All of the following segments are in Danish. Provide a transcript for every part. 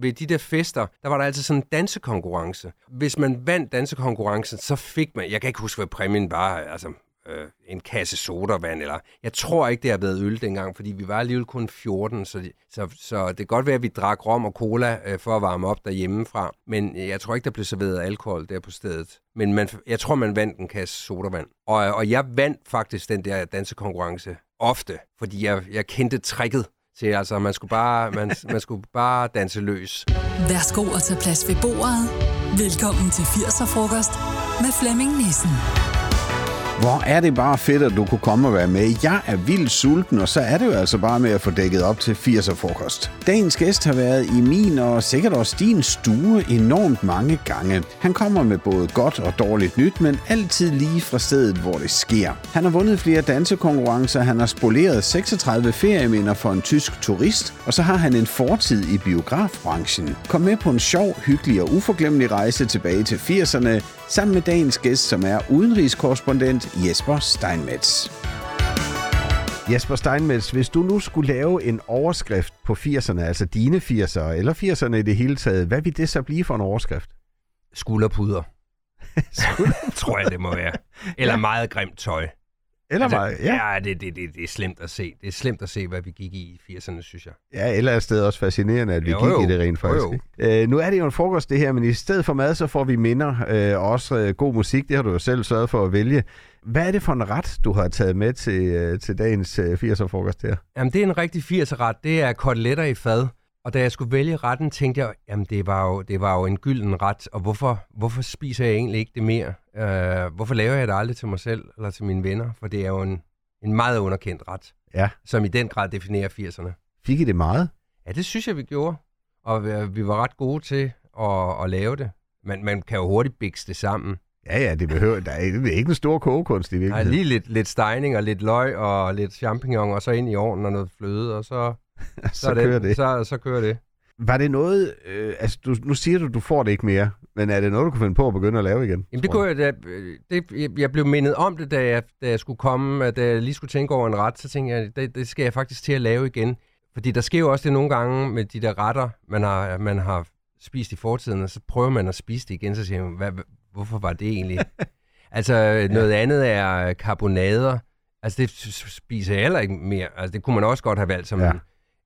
ved de der fester, der var der altid sådan en dansekonkurrence. Hvis man vandt dansekonkurrencen, så fik man, jeg kan ikke huske, hvad præmien var, altså øh, en kasse sodavand, eller jeg tror ikke, det har været øl dengang, fordi vi var alligevel kun 14, så, så, så det kan godt være, at vi drak rom og cola øh, for at varme op derhjemmefra, men jeg tror ikke, der blev serveret alkohol der på stedet. Men man, jeg tror, man vandt en kasse sodavand. Og, og jeg vandt faktisk den der dansekonkurrence ofte, fordi jeg, jeg kendte tricket til, altså man skulle bare, man, man skulle bare danse løs. Værsgo at tage plads ved bordet. Velkommen til 80'er-frokost med Flemming Nissen. Hvor er det bare fedt, at du kunne komme og være med. Jeg er vildt sulten, og så er det jo altså bare med at få dækket op til 80'er frokost. Dagens gæst har været i min og sikkert også din stue enormt mange gange. Han kommer med både godt og dårligt nyt, men altid lige fra stedet, hvor det sker. Han har vundet flere dansekonkurrencer, han har spoleret 36 ferieminder for en tysk turist, og så har han en fortid i biografbranchen. Kom med på en sjov, hyggelig og uforglemmelig rejse tilbage til 80'erne, sammen med dagens gæst, som er udenrigskorrespondent Jesper Steinmetz. Jesper Steinmetz, hvis du nu skulle lave en overskrift på 80'erne, altså dine 80'ere, eller 80'erne i det hele taget, hvad vil det så blive for en overskrift? Skulderpuder. tror jeg, det må være. Eller ja. meget grimt tøj. Eller altså, meget, ja. Ja, det, det, det, det er slemt at se. Det er slemt at se, hvad vi gik i i 80'erne, synes jeg. Ja, eller er stedet også fascinerende, at vi jo, gik jo. i det rent faktisk. Jo, jo. Øh, nu er det jo en frokost, det her, men i stedet for mad, så får vi minder øh, og også øh, god musik. Det har du jo selv sørget for at vælge. Hvad er det for en ret, du har taget med til, øh, til dagens øh, 80'er-frokost her? Jamen, det er en rigtig 80'er-ret. Det er koteletter i fad. Og da jeg skulle vælge retten, tænkte jeg, jamen det var jo, det var jo en gylden ret, og hvorfor, hvorfor spiser jeg egentlig ikke det mere? Uh, hvorfor laver jeg det aldrig til mig selv eller til mine venner? For det er jo en, en meget underkendt ret, ja. som i den grad definerer 80'erne. Fik I det meget? Ja, det synes jeg, vi gjorde. Og vi, vi var ret gode til at, at lave det. Man, man kan jo hurtigt bikse det sammen. Ja, ja, det behøver, der er, det er ikke en stor kogekunst i virkeligheden. Nej, lige lidt, lidt stejning og lidt løg og lidt champignon, og så ind i ovnen og noget fløde, og så, så, så, kører det. Så, så kører det. Var det noget, øh, altså du, nu siger du, du får det ikke mere, men er det noget, du kunne finde på at begynde at lave igen? Jamen det kunne jeg, da, det, jeg blev mindet om det, da jeg, da jeg skulle komme, da jeg lige skulle tænke over en ret, så tænkte jeg, det, det skal jeg faktisk til at lave igen. Fordi der sker jo også det nogle gange med de der retter, man har, man har spist i fortiden, og så prøver man at spise det igen, så siger man, hvad, hvorfor var det egentlig? altså noget ja. andet er karbonader. Altså det spiser jeg heller ikke mere. Altså det kunne man også godt have valgt som ja. en,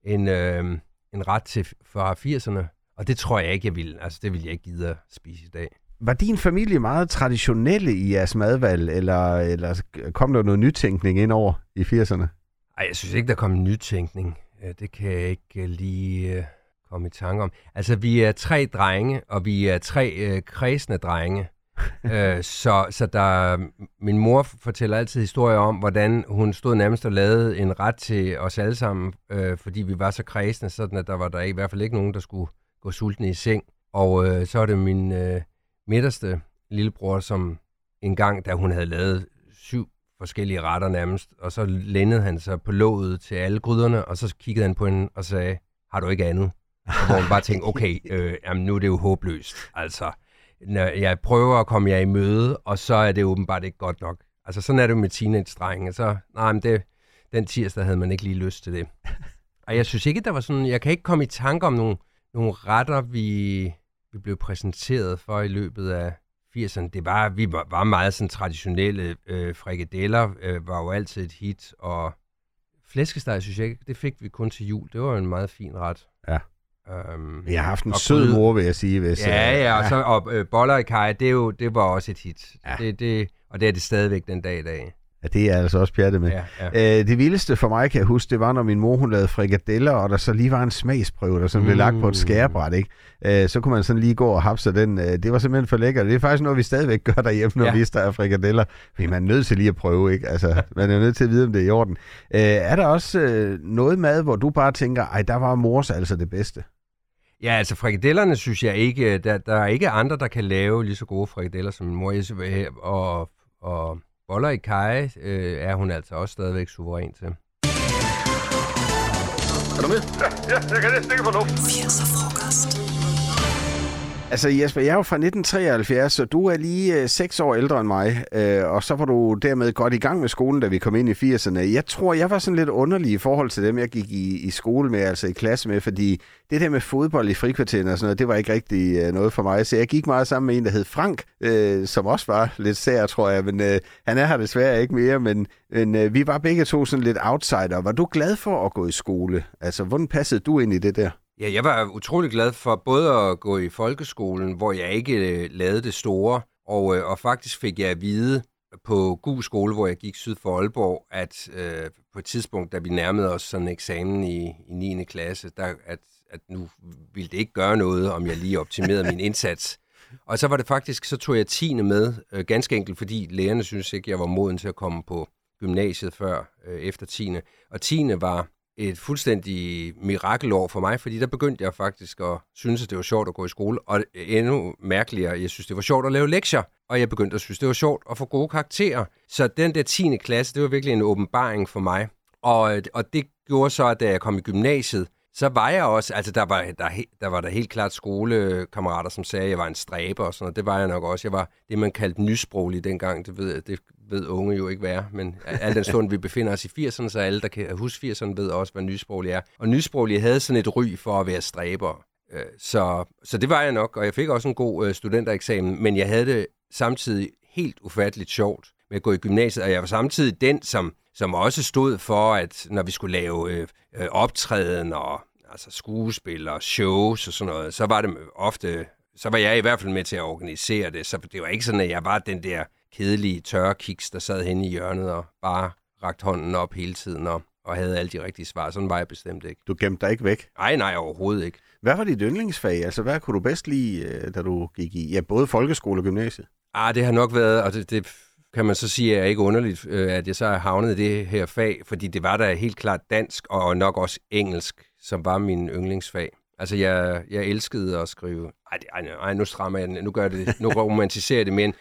en øh, en ret til fra 80'erne, og det tror jeg ikke, jeg ville. Altså, det vil jeg ikke gide at spise i dag. Var din familie meget traditionelle i jeres madvalg, eller, eller kom der noget nytænkning ind over i 80'erne? Nej, jeg synes ikke, der kom nytænkning. Det kan jeg ikke lige uh, komme i tanke om. Altså, vi er tre drenge, og vi er tre uh, kredsende drenge øh, så, så der, min mor fortæller altid historier om, hvordan hun stod nærmest og lavede en ret til os alle sammen, øh, fordi vi var så kredsende, sådan at der var der i hvert fald ikke nogen, der skulle gå sultne i seng. Og øh, så er det min øh, midterste lillebror, som en gang, da hun havde lavet syv forskellige retter nærmest, og så lændede han sig på låget til alle gryderne, og så kiggede han på hende og sagde, har du ikke andet? Og hvor hun bare tænkte, okay, øh, jamen, nu er det jo håbløst. Altså, når jeg prøver at komme jer i møde, og så er det åbenbart ikke godt nok. Altså sådan er det jo med teenage-drenge. Så, nej, men det, den tirsdag havde man ikke lige lyst til det. Og jeg synes ikke, der var sådan, jeg kan ikke komme i tanke om nogle, nogle retter, vi, vi blev præsenteret for i løbet af 80'erne. Det var, vi var, var meget sådan traditionelle. Øh, frikadeller øh, var jo altid et hit, og flæskesteg, synes jeg ikke, det fik vi kun til jul. Det var jo en meget fin ret. Ja. Um, jeg har haft en sød mor, vil jeg sige. Hvis, ja, ja, og, så, og øh, boller i kaj, det, er jo, det var også et hit. Ja. Det, det, og det er det stadigvæk den dag i dag. Ja, det er altså også pjattet med. Ja, ja. Æ, det vildeste for mig, kan jeg huske, det var, når min mor hun lavede frikadeller, og der så lige var en smagsprøve, der sådan mm. blev lagt på et mm. skærebræt. Ikke? Æ, så kunne man sådan lige gå og hapse den. Æ, det var simpelthen for lækkert. Det er faktisk noget, vi stadigvæk gør derhjemme, når ja. vi er frikadeller. Fordi man er nødt til lige at prøve. Ikke? Altså, man er nødt til at vide, om det er i orden. Æ, er der også øh, noget mad, hvor du bare tænker, ej, der var mors altså det bedste? Ja, altså frikadellerne synes jeg ikke, der, der er ikke andre, der kan lave lige så gode frikadeller som min mor. Og, og boller i kaj øh, er hun altså også stadigvæk suveræn til. Er du med? Ja, ja jeg kan næsten ikke få nu. 80'er frokost. Altså Jesper, jeg er jo fra 1973, så du er lige øh, 6 år ældre end mig, øh, og så var du dermed godt i gang med skolen, da vi kom ind i 80'erne. Jeg tror, jeg var sådan lidt underlig i forhold til dem, jeg gik i, i skole med, altså i klasse med, fordi det der med fodbold i frikvarteren og sådan noget, det var ikke rigtig øh, noget for mig. Så jeg gik meget sammen med en, der hed Frank, øh, som også var lidt sær, tror jeg, men øh, han er her desværre ikke mere, men, men øh, vi var begge to sådan lidt outsider. Var du glad for at gå i skole? Altså, hvordan passede du ind i det der? Ja, jeg var utrolig glad for både at gå i folkeskolen, hvor jeg ikke øh, lavede det store, og, øh, og faktisk fik jeg at vide på GU skole, hvor jeg gik syd for Aalborg, at øh, på et tidspunkt, da vi nærmede os sådan en eksamen i, i 9. klasse, der, at, at nu ville det ikke gøre noget, om jeg lige optimerede min indsats. Og så var det faktisk, så tog jeg 10. med, øh, ganske enkelt, fordi lærerne synes ikke, jeg var moden til at komme på gymnasiet før øh, efter 10. Og 10. var et fuldstændig mirakelår for mig, fordi der begyndte jeg faktisk at synes, at det var sjovt at gå i skole, og endnu mærkeligere, jeg synes, det var sjovt at lave lektier, og jeg begyndte at synes, det var sjovt at få gode karakterer. Så den der 10. klasse, det var virkelig en åbenbaring for mig. Og, og det gjorde så, at da jeg kom i gymnasiet, så var jeg også, altså der var der, der, var der helt klart skolekammerater, som sagde, at jeg var en stræber og sådan noget. Det var jeg nok også. Jeg var det, man kaldte nysproglig dengang. Det ved, det ved unge jo ikke, hvad er. Men al den stund, vi befinder os i 80'erne, så alle, der kan huske 80'erne, ved også, hvad nysproglig er. Og nysproglig havde sådan et ry for at være stræber. Øh, så, så det var jeg nok, og jeg fik også en god øh, studentereksamen, men jeg havde det samtidig helt ufatteligt sjovt med at gå i gymnasiet, og jeg var samtidig den, som, som også stod for, at når vi skulle lave øh, øh, optræden og altså skuespil og shows og sådan noget, så var det ofte, så var jeg i hvert fald med til at organisere det, så det var ikke sådan, at jeg var den der kedelige tørre kiks, der sad henne i hjørnet og bare rakt hånden op hele tiden og, og havde alle de rigtige svar. Sådan var jeg bestemt ikke. Du gemte dig ikke væk? Nej, nej, overhovedet ikke. Hvad var dit yndlingsfag? Altså, hvad kunne du bedst lide, øh, da du gik i ja, både folkeskole og gymnasiet? Ah, det har nok været, og det, det kan man så sige, er ikke underligt, øh, at jeg så har havnet i det her fag, fordi det var da helt klart dansk og nok også engelsk, som var min yndlingsfag. Altså, jeg, jeg elskede at skrive... Ej, ej, ej nu strammer jeg den. Nu gør det, nu romantiserer jeg det, men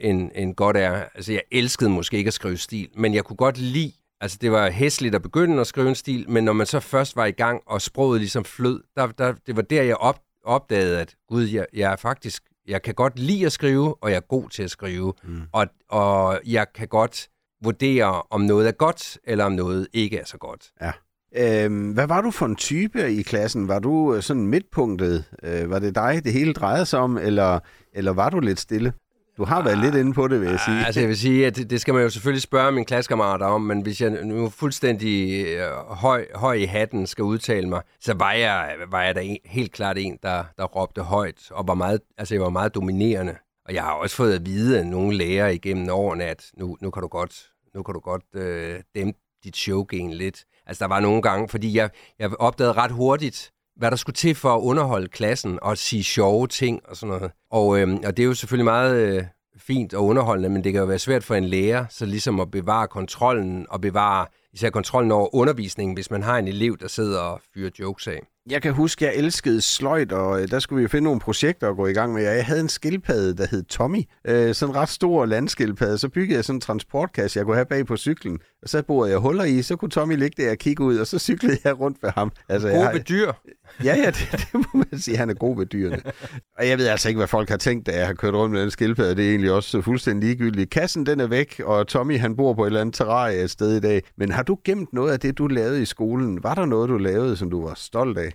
end, end godt er. Altså, jeg elskede måske ikke at skrive stil, men jeg kunne godt lide, altså det var hæsligt at begynde at skrive en stil, men når man så først var i gang, og sproget ligesom flød, der, der, det var der, jeg op, opdagede, at gud, jeg, jeg er faktisk, jeg kan godt lide at skrive, og jeg er god til at skrive, mm. og, og jeg kan godt vurdere, om noget er godt, eller om noget ikke er så godt. Ja. Øhm, hvad var du for en type i klassen? Var du øh, sådan midtpunktet? Øh, var det dig, det hele drejede sig om, eller, eller var du lidt stille? Du har været ah, lidt inde på det, vil jeg sige. Altså, jeg vil sige, at det, skal man jo selvfølgelig spørge mine klassekammerater om, men hvis jeg nu fuldstændig øh, høj, høj i hatten skal udtale mig, så var jeg, var jeg da en, helt klart en, der, der råbte højt, og var meget, altså, jeg var meget dominerende. Og jeg har også fået at vide af nogle lærere igennem årene, at nu, nu kan du godt, nu kan du godt øh, dæmpe dit showgen lidt. Altså, der var nogle gange, fordi jeg, jeg opdagede ret hurtigt, hvad der skulle til for at underholde klassen og sige sjove ting og sådan noget. Og, øh, og det er jo selvfølgelig meget øh, fint og underholdende, men det kan jo være svært for en lærer, så ligesom at bevare kontrollen og bevare især kontrollen over undervisningen, hvis man har en elev, der sidder og fyrer jokes af. Jeg kan huske, jeg elskede sløjt, og øh, der skulle vi jo finde nogle projekter at gå i gang med. Jeg havde en skildpadde, der hed Tommy. Øh, sådan en ret stor landskildpadde. Så byggede jeg sådan en transportkasse, jeg kunne have bag på cyklen. Og så borede jeg huller i, så kunne Tommy ligge der og kigge ud, og så cyklede jeg rundt med ham. Altså, god jeg, ved dyr. Ja, ja, det, det, må man sige. Han er god ved dyrene. og jeg ved altså ikke, hvad folk har tænkt, da jeg har kørt rundt med den skildpadde. Det er egentlig også fuldstændig ligegyldigt. Kassen, den er væk, og Tommy, han bor på et eller andet terrarie et sted i dag. Men har du gemt noget af det, du lavede i skolen? Var der noget, du lavede, som du var stolt af?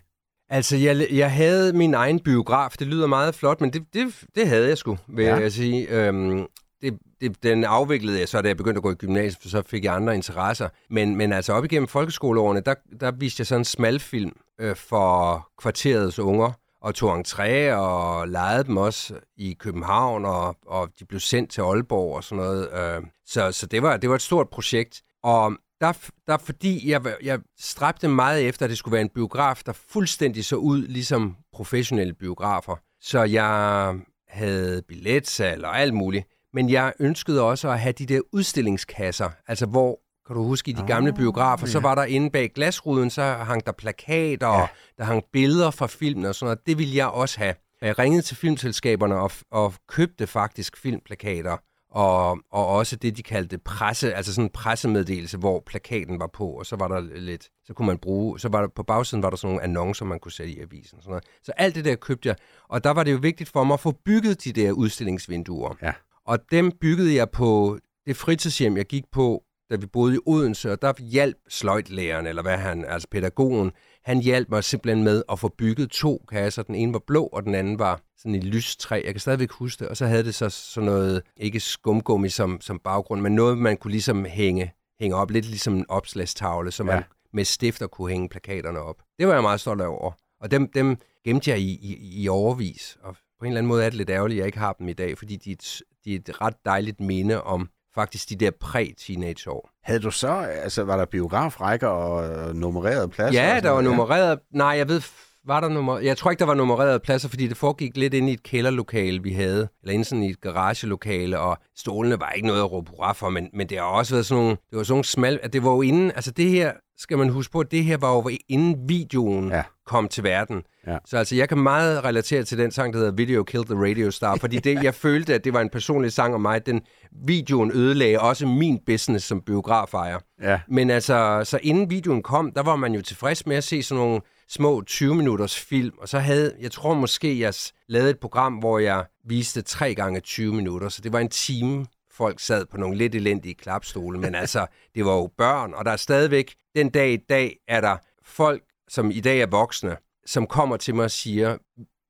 Altså, jeg, jeg havde min egen biograf. Det lyder meget flot, men det, det, det havde jeg sgu, vil ja. jeg sige. Øhm, det, det, den afviklede jeg så, da jeg begyndte at gå i gymnasiet, for så fik jeg andre interesser. Men, men altså op igennem folkeskoleårene, der, der viste jeg sådan en smalfilm øh, for kvarterets unger, og tog entré og lejede dem også i København, og, og de blev sendt til Aalborg og sådan noget. Øh, så så det, var, det var et stort projekt. Og der, der fordi jeg, jeg stræbte meget efter, at det skulle være en biograf, der fuldstændig så ud ligesom professionelle biografer. Så jeg havde billetsal og alt muligt. Men jeg ønskede også at have de der udstillingskasser, altså hvor, kan du huske, i de gamle oh, biografer, ja. så var der inde bag glasruden, så hang der plakater, ja. og der hang billeder fra filmen og sådan noget. Det ville jeg også have. Jeg ringede til filmselskaberne og, og købte faktisk filmplakater og, og også det, de kaldte presse, altså sådan en pressemeddelelse, hvor plakaten var på, og så var der lidt, så kunne man bruge, så var der, på bagsiden var der sådan nogle annoncer, man kunne sætte i avisen. Sådan noget. Så alt det der købte jeg, og der var det jo vigtigt for mig at få bygget de der udstillingsvinduer. Ja. Og dem byggede jeg på det fritidshjem, jeg gik på, da vi boede i Odense, og der hjalp sløjtlæreren, eller hvad han, altså pædagogen, han hjalp mig simpelthen med at få bygget to kasser. Den ene var blå, og den anden var sådan i lystræ. Jeg kan stadigvæk huske det. Og så havde det så sådan noget, ikke skumgummi som, som baggrund, men noget, man kunne ligesom hænge, hænge op. Lidt ligesom en opslagstavle, så man ja. med stifter kunne hænge plakaterne op. Det var jeg meget stolt over. Og dem, dem gemte jeg i, i, i overvis. Og på en eller anden måde er det lidt ærgerligt, at jeg ikke har dem i dag, fordi de er et, de er et ret dejligt minde om faktisk de der præ-teenageår. Havde du så, altså var der biografrækker og nummererede pladser? Ja, der var nummereret, nej, jeg ved, var der nummer... Jeg tror ikke, der var nummererede pladser, fordi det foregik lidt ind i et kælderlokale, vi havde. Eller inde sådan i et garagelokale, og stolene var ikke noget at råbe hurra for, men, men det har også været sådan nogle... Det var sådan nogle smal... At det var jo inden... Altså det her, skal man huske på, at det her var jo inden videoen ja. kom til verden. Ja. Så altså, jeg kan meget relatere til den sang, der hedder Video Killed the Radio Star, fordi det, jeg følte, at det var en personlig sang om mig. Den videoen ødelagde også min business som biograferejer. Ja. Men altså, så inden videoen kom, der var man jo tilfreds med at se sådan nogle små 20-minutters film, og så havde, jeg tror måske, jeg lavede et program, hvor jeg viste 3 gange 20 minutter, så det var en time, folk sad på nogle lidt elendige klapstole, men altså, det var jo børn, og der er stadigvæk, den dag i dag, er der folk, som i dag er voksne, som kommer til mig og siger,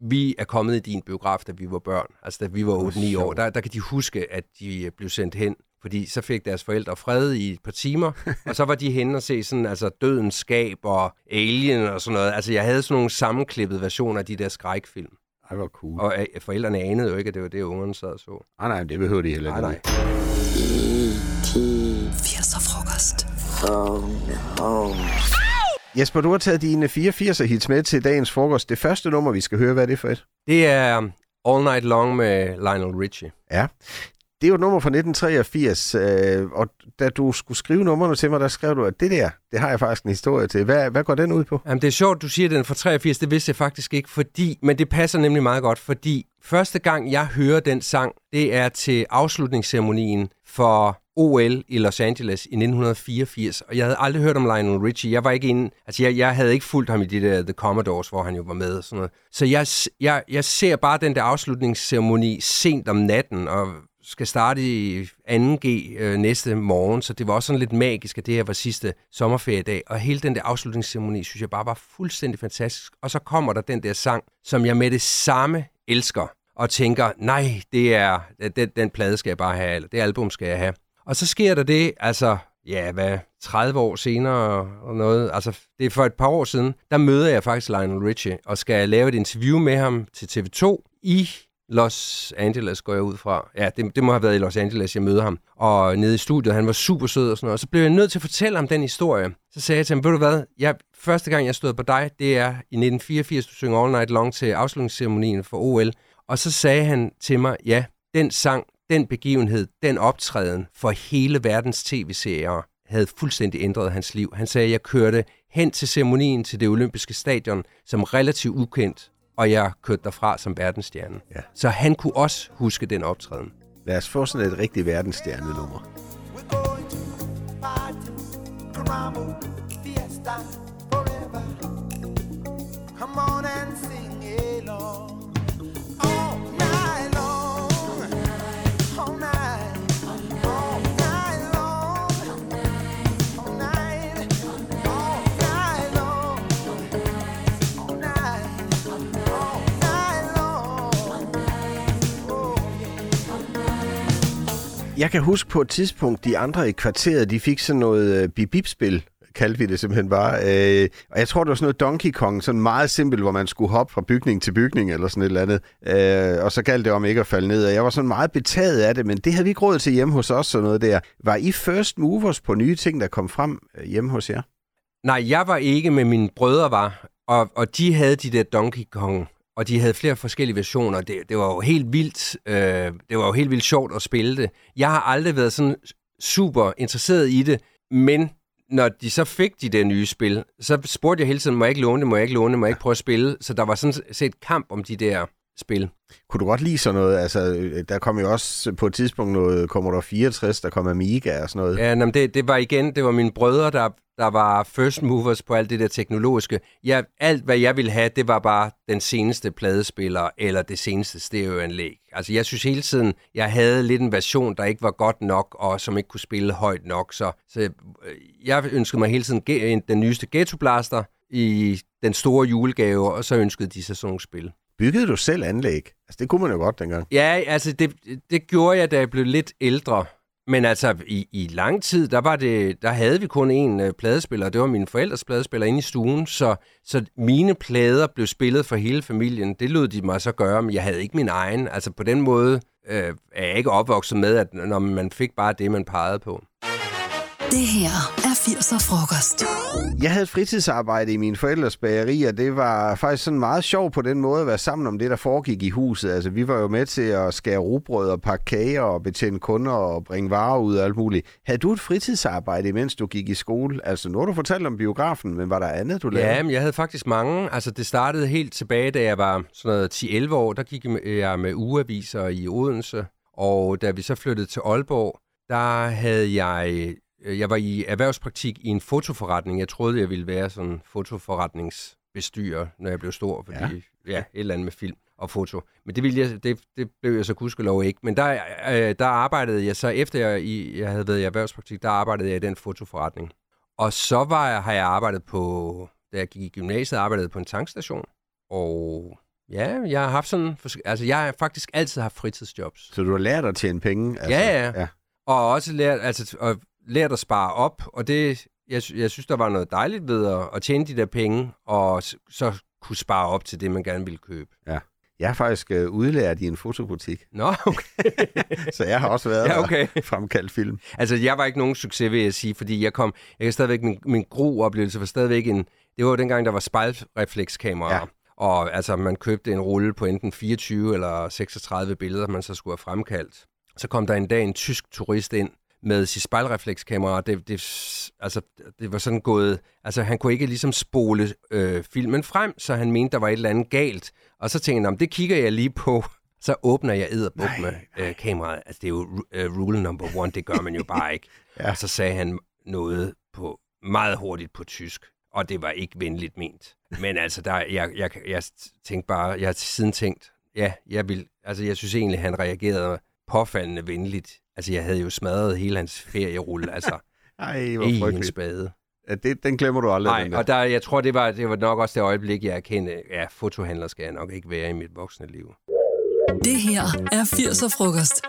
vi er kommet i din biograf, da vi var børn, altså da vi var 8-9 år, der, der kan de huske, at de blev sendt hen fordi så fik deres forældre fred i et par timer, og så var de henne og se sådan, altså dødens skab og Alien og sådan noget. Altså jeg havde sådan nogle sammenklippede versioner af de der skrækfilm. Ej, var cool. Og øh, forældrene anede jo ikke, at det var det, ungerne sad og så. Nej, nej, det behøver de heller ikke. Nej, nej. 80'er frokost. Phone home. Jesper, du har taget dine 84'er hits med til dagens frokost. Det første nummer, vi skal høre, hvad er det for et? Det er um, All Night Long med Lionel Richie. Ja, det er jo et nummer fra 1983, øh, og da du skulle skrive nummerne til mig, der skrev du, at det der, det har jeg faktisk en historie til. Hvad, hvad går den ud på? Jamen, det er sjovt, du siger, at den er fra 83. Det vidste jeg faktisk ikke, fordi, men det passer nemlig meget godt, fordi første gang, jeg hører den sang, det er til afslutningsceremonien for OL i Los Angeles i 1984, og jeg havde aldrig hørt om Lionel Richie. Jeg var ikke inde, altså jeg, jeg havde ikke fulgt ham i de der The Commodores, hvor han jo var med og sådan noget. Så jeg, jeg, jeg ser bare den der afslutningsceremoni sent om natten, og skal starte i 2G øh, næste morgen, så det var også sådan lidt magisk, at det her var sidste sommerferiedag. Og hele den der afslutningsceremoni, synes jeg bare var fuldstændig fantastisk. Og så kommer der den der sang, som jeg med det samme elsker, og tænker, nej, det er, den, den plade skal jeg bare have, eller det album skal jeg have. Og så sker der det, altså, ja, hvad, 30 år senere og noget, altså det er for et par år siden, der møder jeg faktisk Lionel Richie, og skal lave et interview med ham til TV2 i Los Angeles går jeg ud fra. Ja, det, det må have været i Los Angeles, jeg møder ham. Og nede i studiet, han var super sød og sådan noget. Og så blev jeg nødt til at fortælle ham den historie. Så sagde jeg til ham, ved du hvad, jeg, første gang jeg stod på dig, det er i 1984, du synger All Night Long til afslutningsceremonien for OL. Og så sagde han til mig, ja, den sang, den begivenhed, den optræden for hele verdens tv-serier havde fuldstændig ændret hans liv. Han sagde, jeg kørte hen til ceremonien til det olympiske stadion som relativt ukendt og jeg kørte derfra som verdensstjerne. Ja. Så han kunne også huske den optræden. Lad os få sådan et rigtigt verdensstjerne-nummer. Come on and sing Jeg kan huske på et tidspunkt, de andre i kvarteret, de fik sådan noget uh, bip-bip-spil, kaldte vi det simpelthen bare. Øh, og jeg tror, det var sådan noget Donkey Kong, sådan meget simpelt, hvor man skulle hoppe fra bygning til bygning eller sådan et eller andet. Øh, og så galt det om ikke at falde ned. Og jeg var sådan meget betaget af det, men det havde vi ikke råd til hjemme hos os, sådan noget der. Var I first movers på nye ting, der kom frem øh, hjemme hos jer? Nej, jeg var ikke, men mine brødre var. Og, og de havde de der Donkey Kong og de havde flere forskellige versioner. Det, det var jo helt vildt. Øh, det var jo helt vildt sjovt at spille det. Jeg har aldrig været sådan super interesseret i det, men når de så fik de der nye spil, så spurgte jeg hele tiden, må jeg ikke låne det, må jeg ikke låne det, må jeg ikke prøve at spille? Så der var sådan set kamp om de der spil. Kunne du godt lide sådan noget? Altså, øh, der kom jo også på et tidspunkt noget Commodore 64, der kom Amiga og sådan noget. Ja, jamen det, det var igen, det var mine brødre, der, der var first movers på alt det der teknologiske. Jeg, alt, hvad jeg ville have, det var bare den seneste pladespiller eller det seneste stereoanlæg. Altså, jeg synes hele tiden, jeg havde lidt en version, der ikke var godt nok, og som ikke kunne spille højt nok. Så, så øh, jeg ønskede mig hele tiden den nyeste Ghetto Blaster i den store julegave, og så ønskede de sig sådan nogle spil. Byggede du selv anlæg? Altså, det kunne man jo godt dengang. Ja, altså, det, det gjorde jeg, da jeg blev lidt ældre. Men altså, i, i lang tid, der, var det, der havde vi kun én øh, pladespiller, det var min forældres pladespiller inde i stuen, så, så mine plader blev spillet for hele familien. Det lod de mig så gøre, men jeg havde ikke min egen. Altså på den måde øh, er jeg ikke opvokset med, at når man fik bare det, man pegede på. Det her er 80'er frokost. Jeg havde et fritidsarbejde i min forældres bageri, og det var faktisk sådan meget sjovt på den måde at være sammen om det, der foregik i huset. Altså, vi var jo med til at skære rugbrød og pakke kager og betjene kunder og bringe varer ud og alt muligt. Havde du et fritidsarbejde, mens du gik i skole? Altså, nu har du fortalt om biografen, men var der andet, du lavede? Ja, men jeg havde faktisk mange. Altså, det startede helt tilbage, da jeg var sådan noget 10-11 år. Der gik jeg med ugeaviser i Odense, og da vi så flyttede til Aalborg, der havde jeg jeg var i erhvervspraktik i en fotoforretning. Jeg troede, jeg ville være sådan fotoforretningsbestyrer, når jeg blev stor, fordi ja, ja et eller andet med film og foto. Men det, ville jeg, det, det blev jeg så gudskelov ikke. Men der, øh, der arbejdede jeg så, efter jeg, i, jeg havde været i erhvervspraktik, der arbejdede jeg i den fotoforretning. Og så var jeg, har jeg arbejdet på, da jeg gik i gymnasiet, arbejdede på en tankstation. Og ja, jeg har haft sådan, altså jeg har faktisk altid haft fritidsjobs. Så du har lært at tjene penge? Altså, ja, ja, ja. Og også lært, altså, og lært at spare op, og det, jeg, jeg synes, der var noget dejligt ved at, at tjene de der penge, og så kunne spare op til det, man gerne ville købe. Ja. Jeg har faktisk øh, udlært i en fotobutik. Nå, okay. så jeg har også været ja, okay. fremkaldt film. Altså, jeg var ikke nogen succes, vil jeg sige, fordi jeg kom, jeg kan stadigvæk, min, min gro-oplevelse var stadigvæk en, det var dengang, der var spejlreflekskameraer. Ja. Og altså, man købte en rulle på enten 24 eller 36 billeder, man så skulle have fremkaldt. Så kom der en dag en tysk turist ind, med sit spejlreflekskamera. Det, det, altså, det var sådan gået... Altså, han kunne ikke ligesom spole øh, filmen frem, så han mente, der var et eller andet galt. Og så tænkte han, det kigger jeg lige på. Så åbner jeg edderbuk med øh, kameraet. Altså, det er jo uh, rule number one, det gør man jo bare ikke. ja. Og så sagde han noget på meget hurtigt på tysk, og det var ikke venligt ment. Men altså, der, jeg, jeg, jeg tænkte bare, jeg har siden tænkt, ja, jeg vil, altså jeg synes egentlig, han reagerede påfaldende venligt. Altså, jeg havde jo smadret hele hans ferierulle, altså. Ej, hvor frygteligt. spade. Ja, det, den glemmer du aldrig. Nej, den der. og der, jeg tror, det var, det var nok også det øjeblik, jeg erkendte, ja, fotohandler skal jeg nok ikke være i mit voksne liv. Det her er 80'er frokost.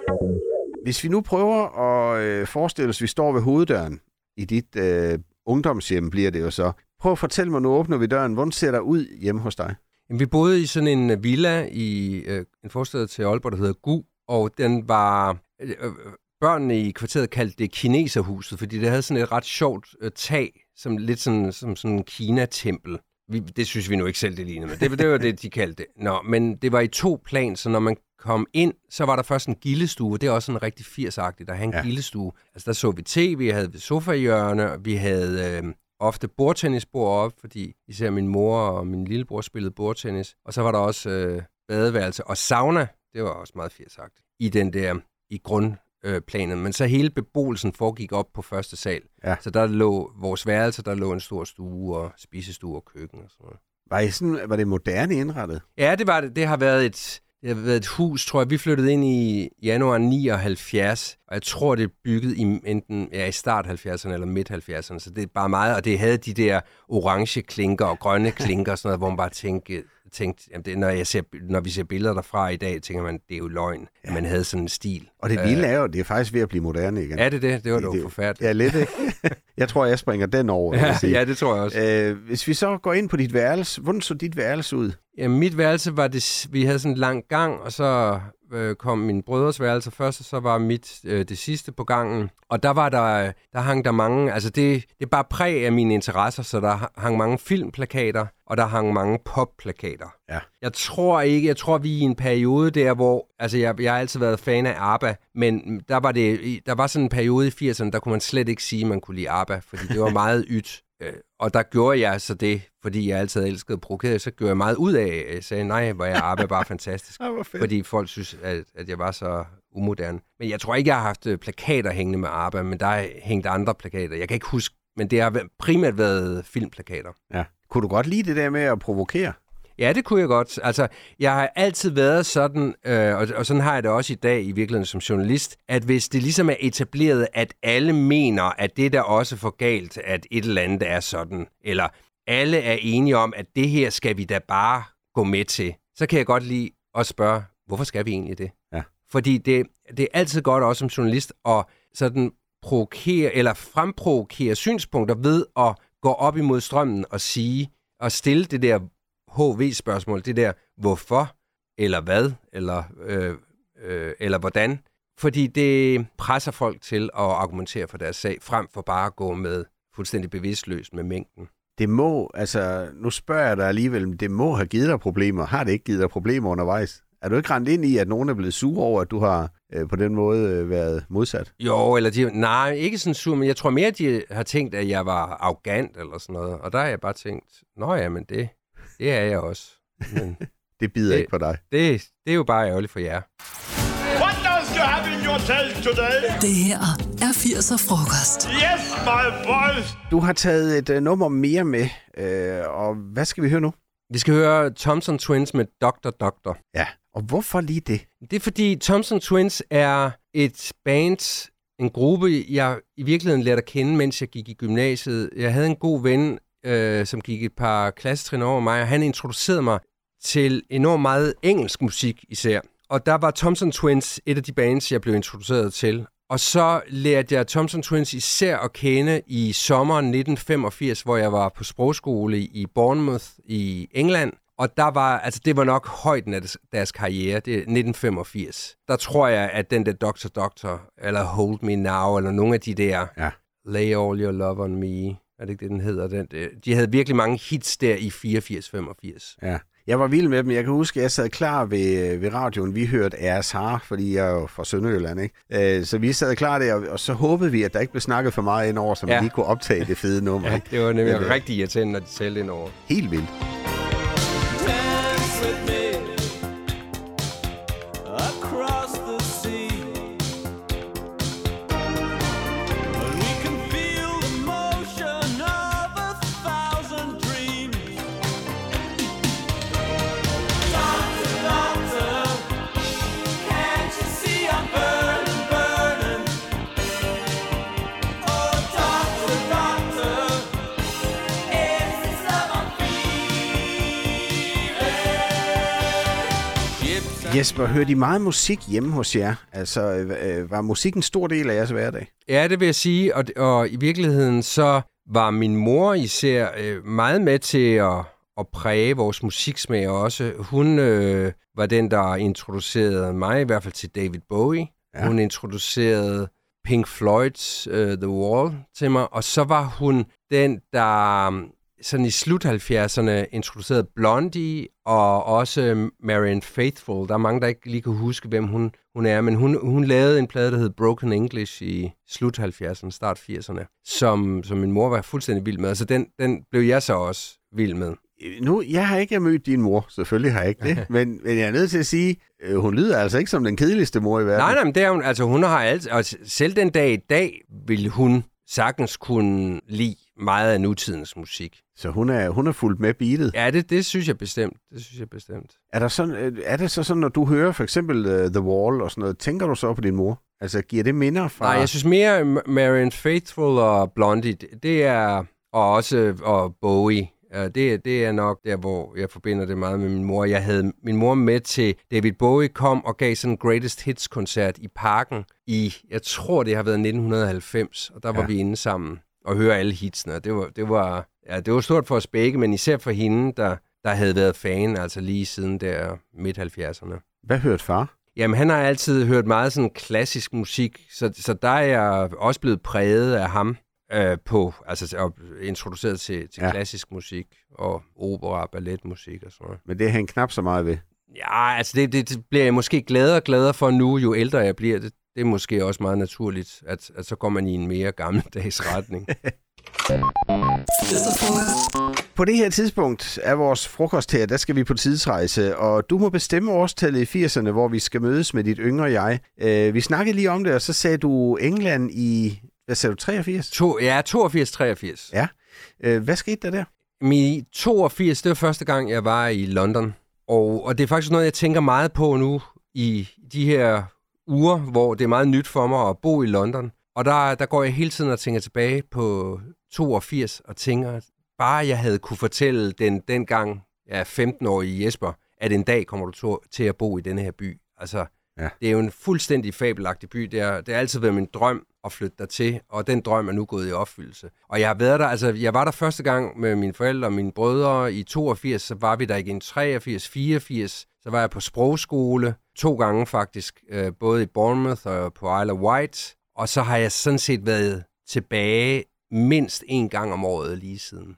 Hvis vi nu prøver at øh, forestille os, at vi står ved hoveddøren i dit øh, ungdomshjem, bliver det jo så. Prøv at fortælle mig, nu åbner vi døren. Hvordan ser der ud hjemme hos dig? Jamen, vi boede i sådan en villa i øh, en forstad til Aalborg, der hedder Gu, og den var... Øh, øh, børnene i kvarteret kaldte det kineserhuset, fordi det havde sådan et ret sjovt øh, tag, som lidt sådan, som sådan en Kina-tempel. Vi, det synes vi nu ikke selv, det lignede, men det, det var det, de kaldte det. Nå, men det var i to plan, så når man kom ind, så var der først en gildestue. Det er også sådan rigtig 80-agtigt at have en ja. gildestue. Altså der så vi tv, vi havde sofa-hjørne, vi havde øh, ofte bordtennisbord op, fordi især min mor og min lillebror spillede bordtennis. Og så var der også øh, badeværelse og sauna. Det var også meget 80-agtigt. I den der, i grundplanen. Men så hele beboelsen foregik op på første sal. Ja. Så der lå vores værelse, der lå en stor stue og spisestue og køkken og sådan noget. Var, I sådan, var det moderne indrettet? Ja, det var det. Det har været et, det har været et hus, tror jeg. Vi flyttede ind i januar 79, og jeg tror, det er bygget i enten ja, i start 70'erne eller midt 70'erne, så det er bare meget, og det havde de der orange klinker og grønne klinker og sådan noget, hvor man bare tænkte, tænkt, jamen det, når, jeg ser, når vi ser billeder derfra i dag, tænker man, det er jo løgn, ja. at man havde sådan en stil. Og det vilde er jo, det er faktisk ved at blive moderne igen. Er det det? Det var jo forfærdeligt. Ja, lidt ikke? Jeg tror, jeg springer den over. Ja, ja, det tror jeg også. Øh, hvis vi så går ind på dit værelse, hvordan så dit værelse ud? Ja, mit værelse var det, vi havde sådan en lang gang, og så øh, kom min brødres værelse først, og så var mit øh, det sidste på gangen. Og der var der, der hang der mange, altså det, det er bare præg af mine interesser, så der hang mange filmplakater, og der hang mange popplakater. Ja. Jeg tror ikke, jeg tror vi er i en periode der, hvor, altså jeg, jeg har altid været fan af ABBA, men der var, det, der var sådan en periode i 80'erne, der kunne man slet ikke sige, at man kunne lide ABBA, fordi det var meget ydt. Øh, og der gjorde jeg så det, fordi jeg altid elskede at provokere, så gjorde jeg meget ud af, jeg sagde, nej, hvor jeg arbejder bare fantastisk. Ej, hvor fedt. fordi folk synes, at, at jeg var så umoderne. Men jeg tror ikke, jeg har haft øh, plakater hængende med ABBA, men der er hængt andre plakater. Jeg kan ikke huske, men det har primært været filmplakater. Ja. Kunne du godt lide det der med at provokere? Ja, det kunne jeg godt. Altså, jeg har altid været sådan, øh, og, og sådan har jeg det også i dag i virkeligheden som journalist, at hvis det ligesom er etableret, at alle mener, at det der også for galt, at et eller andet er sådan, eller alle er enige om, at det her skal vi da bare gå med til, så kan jeg godt lide at spørge, hvorfor skal vi egentlig det? Ja. Fordi det, det er altid godt også som journalist at sådan provokere eller fremprovokere synspunkter ved at gå op imod strømmen og sige og stille det der HV-spørgsmål, det der hvorfor, eller hvad, eller, øh, øh, eller hvordan. Fordi det presser folk til at argumentere for deres sag, frem for bare at gå med fuldstændig bevidstløst med mængden. Det må, altså, nu spørger jeg dig alligevel, det må have givet dig problemer. Har det ikke givet dig problemer undervejs? Er du ikke rent ind i, at nogen er blevet sure over, at du har øh, på den måde øh, været modsat? Jo, eller de, nej, ikke sådan sur, men jeg tror mere, de har tænkt, at jeg var arrogant eller sådan noget. Og der har jeg bare tænkt, nå ja, men det, det er jeg også. Men Det bider Det- ikke på dig. det, det er jo bare ærgerligt for jer. What does you have in your tail today? Det her er 80'er frokost. Yes, my boys. Du har taget et øh, nummer mere med, øh, og hvad skal vi høre nu? Vi skal høre Thompson Twins med Dr. Doctor. Ja, og hvorfor lige det? Det er fordi Thompson Twins er et band, en gruppe, jeg i virkeligheden lærte at kende, mens jeg gik i gymnasiet. Jeg havde en god ven, øh, som gik et par klassetrin over mig, og han introducerede mig til enormt meget engelsk musik især. Og der var Thompson Twins et af de bands, jeg blev introduceret til. Og så lærte jeg Thompson Twins især at kende i sommeren 1985, hvor jeg var på sprogskole i Bournemouth i England. Og der var, altså det var nok højden af deres, deres karriere, det er 1985. Der tror jeg, at den der Dr. Doctor, eller Hold Me Now, eller nogle af de der Ja. Lay All Your Love On Me, er det ikke det, den hedder? Den, øh, de havde virkelig mange hits der i 84-85. Ja. Jeg var vild med dem. Jeg kan huske, at jeg sad klar ved, øh, ved radioen. Vi hørte RSH, fordi jeg er jo fra Sønderjylland, ikke? Øh, Så vi sad klar der, og- og så håbede vi, at der ikke blev snakket for meget indover, så vi Ja. lige kunne optage det fede nummer. Ja, det var nemlig Men, øh, rigtig irriterende, når de talte ind over. Helt vildt. Jesper, hørte I meget musik hjemme hos jer? Altså, øh, øh, var musik en stor del af jeres hverdag? Ja, det vil jeg sige, og, og i virkeligheden så var min mor især øh, meget med til at, at præge vores musiksmag også. Hun øh, var den, der introducerede mig i hvert fald til David Bowie. Ja. Hun introducerede Pink Floyd's uh, The Wall til mig, og så var hun den, der sådan i slut 70'erne introducerede Blondie og også Marian Faithful. Der er mange, der ikke lige kan huske, hvem hun, hun er, men hun, hun lavede en plade, der hed Broken English i slut 70'erne, start 80'erne, som, som min mor var fuldstændig vild med. Så den, den blev jeg så også vild med. Øh, Nu, jeg har ikke mødt din mor, selvfølgelig har jeg ikke det, men, men jeg er nødt til at sige, øh, hun lyder altså ikke som den kedeligste mor i verden. Nej, nej, men det er hun, altså hun har altid, og selv den dag i dag, vil hun sagtens kunne lide meget af nutidens musik. Så hun er, hun er fuldt med beatet. Ja, det, det synes jeg bestemt. Det synes jeg bestemt. Er, der sådan, øh, er det så sådan, når du hører for eksempel uh, The Wall og sådan noget, tænker du så på din mor? Altså, giver det minder fra... Nej, jeg synes mere M- Marian Faithful og Blondie, det, er, og også og Bowie, øh, det, det er nok der, hvor jeg forbinder det meget med min mor. Jeg havde min mor med til David Bowie kom og gav sådan en Greatest Hits-koncert i parken i, jeg tror det har været 1990, og der var Ja. vi inde sammen og høre alle hitsene. og Det var, det var, ja, det var stort for os begge, men især for hende, der, der havde været fan, altså lige siden der midt-70'erne. Hvad hørte far? Jamen, han har altid hørt meget sådan klassisk musik, så, så der er jeg også blevet præget af ham øh, på, altså og introduceret til, til Ja. ja. klassisk musik og opera, balletmusik og sådan noget. Men det er han knap så meget ved. Ja, altså det, det, det bliver jeg måske gladere og gladere for nu, jo ældre jeg bliver. Det, det er måske også meget naturligt, at, at så går man i en mere gammeldags retning. 80'er-frokost. På det her tidspunkt af vores frokost her, der skal vi på tidsrejse, og du må bestemme årstallet i 80'erne, hvor vi skal mødes med dit yngre jeg. Øh, vi snakkede lige om det, og så sagde du England i, hvad sagde du, 83? To, ja, 82-83. Ja. Øh, hvad skete der der? I 82, det var første gang, jeg var i London. Og, og det er faktisk noget, jeg tænker meget på nu i de her uger, hvor det er meget nyt for mig at bo i London. Og der, der går jeg hele tiden og tænker tilbage på 82 og tænker, bare jeg havde kunne fortælle den dengang, jeg er 15 år i Jesper, at en dag kommer du til at bo i denne her by. Altså, ja. det er jo en fuldstændig fabelagtig by. Det, er, det har altid været min drøm at flytte der til, og den drøm er nu gået i opfyldelse. Og jeg har været der, altså jeg var der første gang med mine forældre og mine brødre i 82, så var vi der igen 83, 84, så var jeg på sprogskole to gange faktisk, øh, både i Bournemouth og på Isle of Wight, og så har jeg sådan set været tilbage mindst en gang om året lige siden.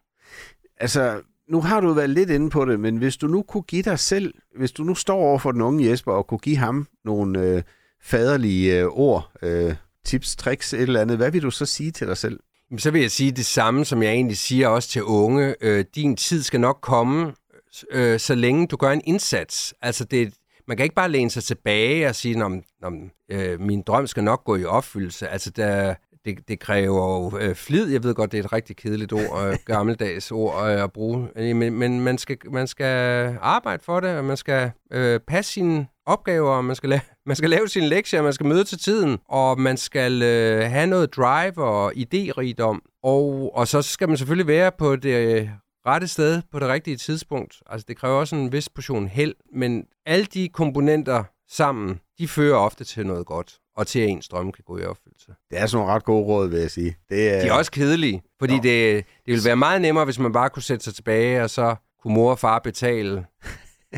Altså, nu har du været lidt inde på det, men hvis du nu kunne give dig selv, hvis du nu står over for den unge Jesper og kunne give ham nogle øh, faderlige øh, ord, øh, tips, tricks, et eller andet, hvad vil du så sige til dig selv? Jamen, så vil jeg sige det samme, som jeg egentlig siger også til unge. Øh, din tid skal nok komme, øh, så længe du gør en indsats. Altså, det, man kan ikke bare læne sig tilbage og sige, at øh, min drøm skal nok gå i opfyldelse. Altså, der, det, det kræver jo øh, flid. Jeg ved godt, det er et rigtig kedeligt ord, øh, gammeldags ord øh, at bruge. Øh, Men, men man, skal, man skal arbejde for det, og man skal øh, passe sine opgaver, og man skal, la- man skal lave sine lektier, man skal møde til tiden, og man skal øh, have noget drive og idérigdom. Og, og så skal man selvfølgelig være på det rette sted på det rigtige tidspunkt. Altså, det kræver også en vis portion held, men alle de komponenter sammen, de fører ofte til noget godt, og til at ens drømme kan gå i opfyldelse. Det er sådan nogle ret gode råd, vil jeg sige. Det er, De er også kedelige, fordi Nå. det, det ville være meget nemmere, hvis man bare kunne sætte sig tilbage, og så kunne mor og far betale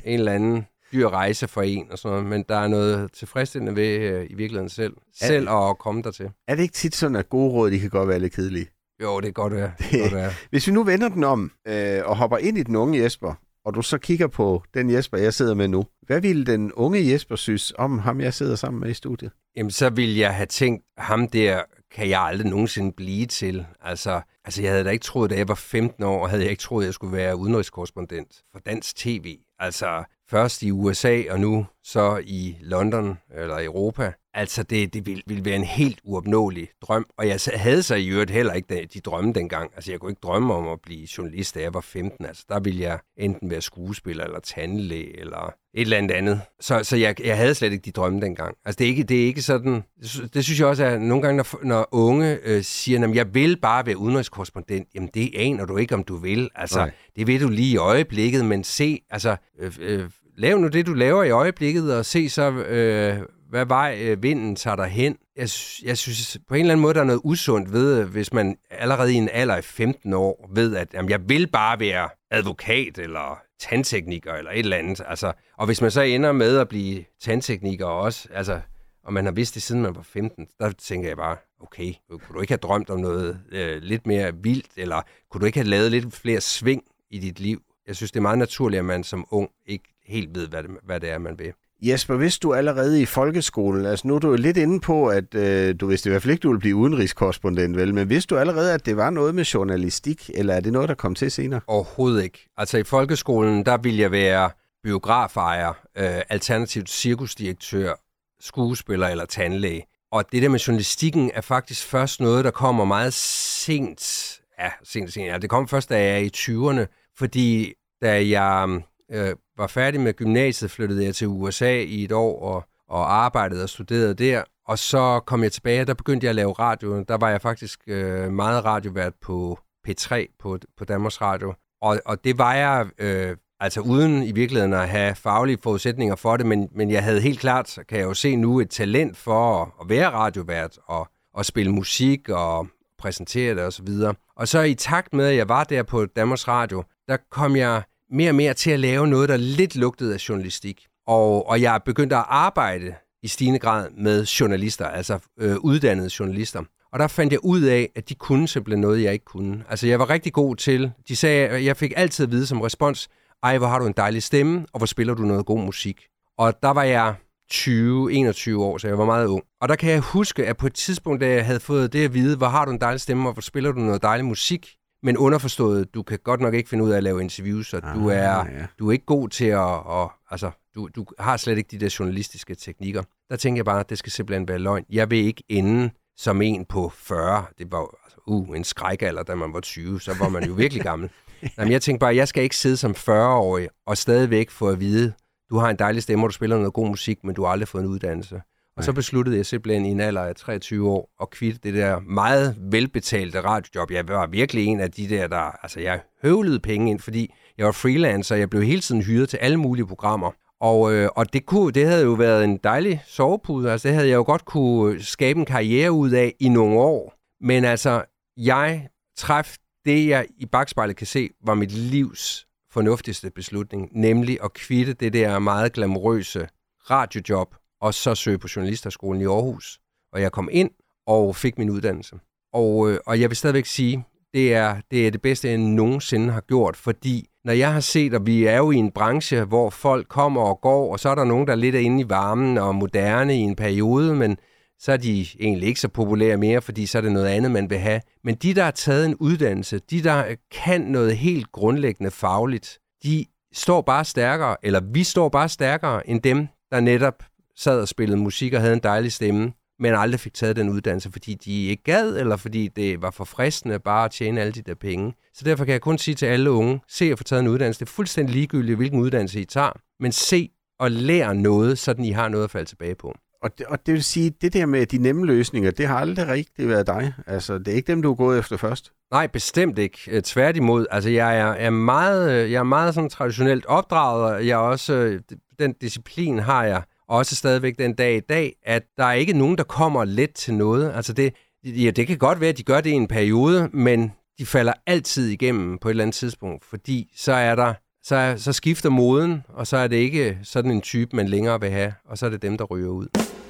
en eller anden dyr rejse for en og sådan noget. Men der er noget tilfredsstillende ved øh, i virkeligheden selv. Selv at komme dertil. er det ikke tit sådan, at gode råd, de kan godt være lidt kedelige? Jo, det kan godt være. Det godt være. Hvis vi nu vender den om øh, og hopper ind i den unge Jesper, og du så kigger på den Jesper, jeg sidder med nu, hvad ville den unge Jesper synes om ham, jeg sidder sammen med i studiet? Jamen, så ville jeg have tænkt, ham der kan jeg aldrig nogensinde blive til. Altså, altså jeg havde da ikke troet, da jeg var 15 år, havde jeg ikke troet, jeg skulle være udenrigskorrespondent for dansk tv. Altså, først i USA, og nu så i London, eller Europa. Altså, det, det ville, ville være en helt uopnåelig drøm. Og jeg havde så i øvrigt heller ikke de, drømme dengang. Altså, jeg kunne ikke drømme om at blive journalist, da jeg var 15. Altså, der ville jeg enten være skuespiller, eller tandlæge, eller et eller andet andet. Så, så jeg, jeg havde slet ikke de drømme dengang. Altså, det er ikke, det er ikke sådan... Det, sy- det synes jeg også er, nogle gange, når, når unge øh, siger, at jeg vil bare være udenrigskorrespondent, jamen det aner du ikke, om du vil. Altså. Nej. det ved du lige i øjeblikket, men se, altså... Øh, øh, lav nu det, du laver i øjeblikket, og se så, øh, hvad vej øh, vinden tager dig hen. Jeg, jeg synes på en eller anden måde, der er noget usundt ved, øh, hvis man allerede i en alder af 15 år ved, at jamen, jeg vil bare være advokat eller tandtekniker eller et eller andet. Altså, og hvis man så ender med at blive tandtekniker også, altså, og man har vidst det siden man var 15, der tænker jeg bare, okay, kunne du ikke have drømt om noget øh, lidt mere vildt, eller kunne du ikke have lavet lidt flere sving i dit liv? Jeg synes, det er meget naturligt, at man som ung ikke helt ved, hvad det, hvad det er, man vil. Jesper, hvis du allerede i folkeskolen, altså nu er du jo lidt inde på, at øh, du vidste i hvert fald ikke, du ville blive udenrigskorrespondent, vel? Men vidste du allerede, at det var noget med journalistik, eller er det noget, der kom til senere? Overhovedet ikke. Altså i folkeskolen, der ville jeg være biografejer, øh, alternativt cirkusdirektør, skuespiller eller tandlæge. Og det der med journalistikken er faktisk først noget, der kommer meget sent. Ja, sent, sent. Ja, det kom først, da jeg er i 20'erne, fordi da jeg øh, var færdig med gymnasiet, flyttede jeg til USA i et år og, og arbejdede og studerede der. Og så kom jeg tilbage, og der begyndte jeg at lave radio. Der var jeg faktisk øh, meget radiovært på P3 på, på Danmarks Radio. Og, og det var jeg øh, altså uden i virkeligheden at have faglige forudsætninger for det, men, men jeg havde helt klart, så kan jeg jo se nu, et talent for at, at være radiovært og, og spille musik og præsentere det osv. Og, og så i takt med, at jeg var der på Danmarks Radio, der kom jeg mere og mere til at lave noget, der lidt lugtede af journalistik. Og, og jeg begyndte at arbejde i stigende grad med journalister, altså øh, uddannede journalister. Og der fandt jeg ud af, at de kunne simpelthen noget, jeg ikke kunne. Altså, jeg var rigtig god til. De sagde, jeg fik altid at vide som respons, ej, hvor har du en dejlig stemme, og hvor spiller du noget god musik. Og der var jeg 20-21 år, så jeg var meget ung. Og der kan jeg huske, at på et tidspunkt, da jeg havde fået det at vide, hvor har du en dejlig stemme, og hvor spiller du noget dejlig musik, men underforstået, du kan godt nok ikke finde ud af at lave interviews, og du Ah, er, ja. du er ikke god til at, og, altså, du, du har slet ikke de der journalistiske teknikker. Der tænker jeg bare, at det skal simpelthen være løgn. Jeg vil ikke ende som en på 40. Det var altså, uh, en skrækalder, da man var 20, så var man jo virkelig gammel. Jamen, jeg tænkte bare, at jeg skal ikke sidde som 40-årig og stadigvæk få at vide, du har en dejlig stemme, og du spiller noget god musik, men du har aldrig fået en uddannelse. Og så besluttede jeg simpelthen i en alder af 23 år at kvitte det der meget velbetalte radiojob. Jeg var virkelig en af de der, der... Altså, jeg høvlede penge ind, fordi jeg var freelancer, jeg blev hele tiden hyret til alle mulige programmer. Og, øh, og det, kunne, det havde jo været en dejlig sovepude. Altså, det havde jeg jo godt kunne skabe en karriere ud af i nogle år. Men altså, jeg træf det, jeg i bagspejlet kan se, var mit livs fornuftigste beslutning, nemlig at kvitte det der meget glamorøse radiojob, og så søge på Journalisterskolen i Aarhus. Og jeg kom ind og fik min uddannelse. Og, øh, og jeg vil stadigvæk sige, det er, det er det bedste, jeg nogensinde har gjort, fordi når jeg har set, at vi er jo i en branche, hvor folk kommer og går, og så er der nogen, der er lidt inde i varmen og moderne i en periode, men så er de egentlig ikke så populære mere, fordi så er det noget andet, man vil have. Men de, der har taget en uddannelse, de, der kan noget helt grundlæggende fagligt, de står bare stærkere, eller vi står bare stærkere end dem, der netop sad og spillede musik og havde en dejlig stemme, men aldrig fik taget den uddannelse, fordi de ikke gad, eller fordi det var for fristende bare at tjene alle de der penge. Så derfor kan jeg kun sige til alle unge, se at få taget en uddannelse. Det er fuldstændig ligegyldigt, hvilken uddannelse I tager, men se og lær noget, så I har noget at falde tilbage på. Og det, og det vil sige, det der med de nemme løsninger, det har aldrig rigtig været dig. Altså, det er ikke dem, du er gået efter først. Nej, bestemt ikke. Øh, Tværtimod. Altså, jeg er, er meget, øh, jeg er meget sådan traditionelt opdraget, og jeg er også, øh, den disciplin har jeg også stadigvæk den dag i dag, at der er ikke nogen, der kommer let til noget. Altså, det, ja, det kan godt være, at de gør det i en periode, men de falder altid igennem på et eller andet tidspunkt, fordi så er der så, er, så skifter moden, og så er det ikke sådan en type, man længere vil have, og så er det dem, der ryger ud.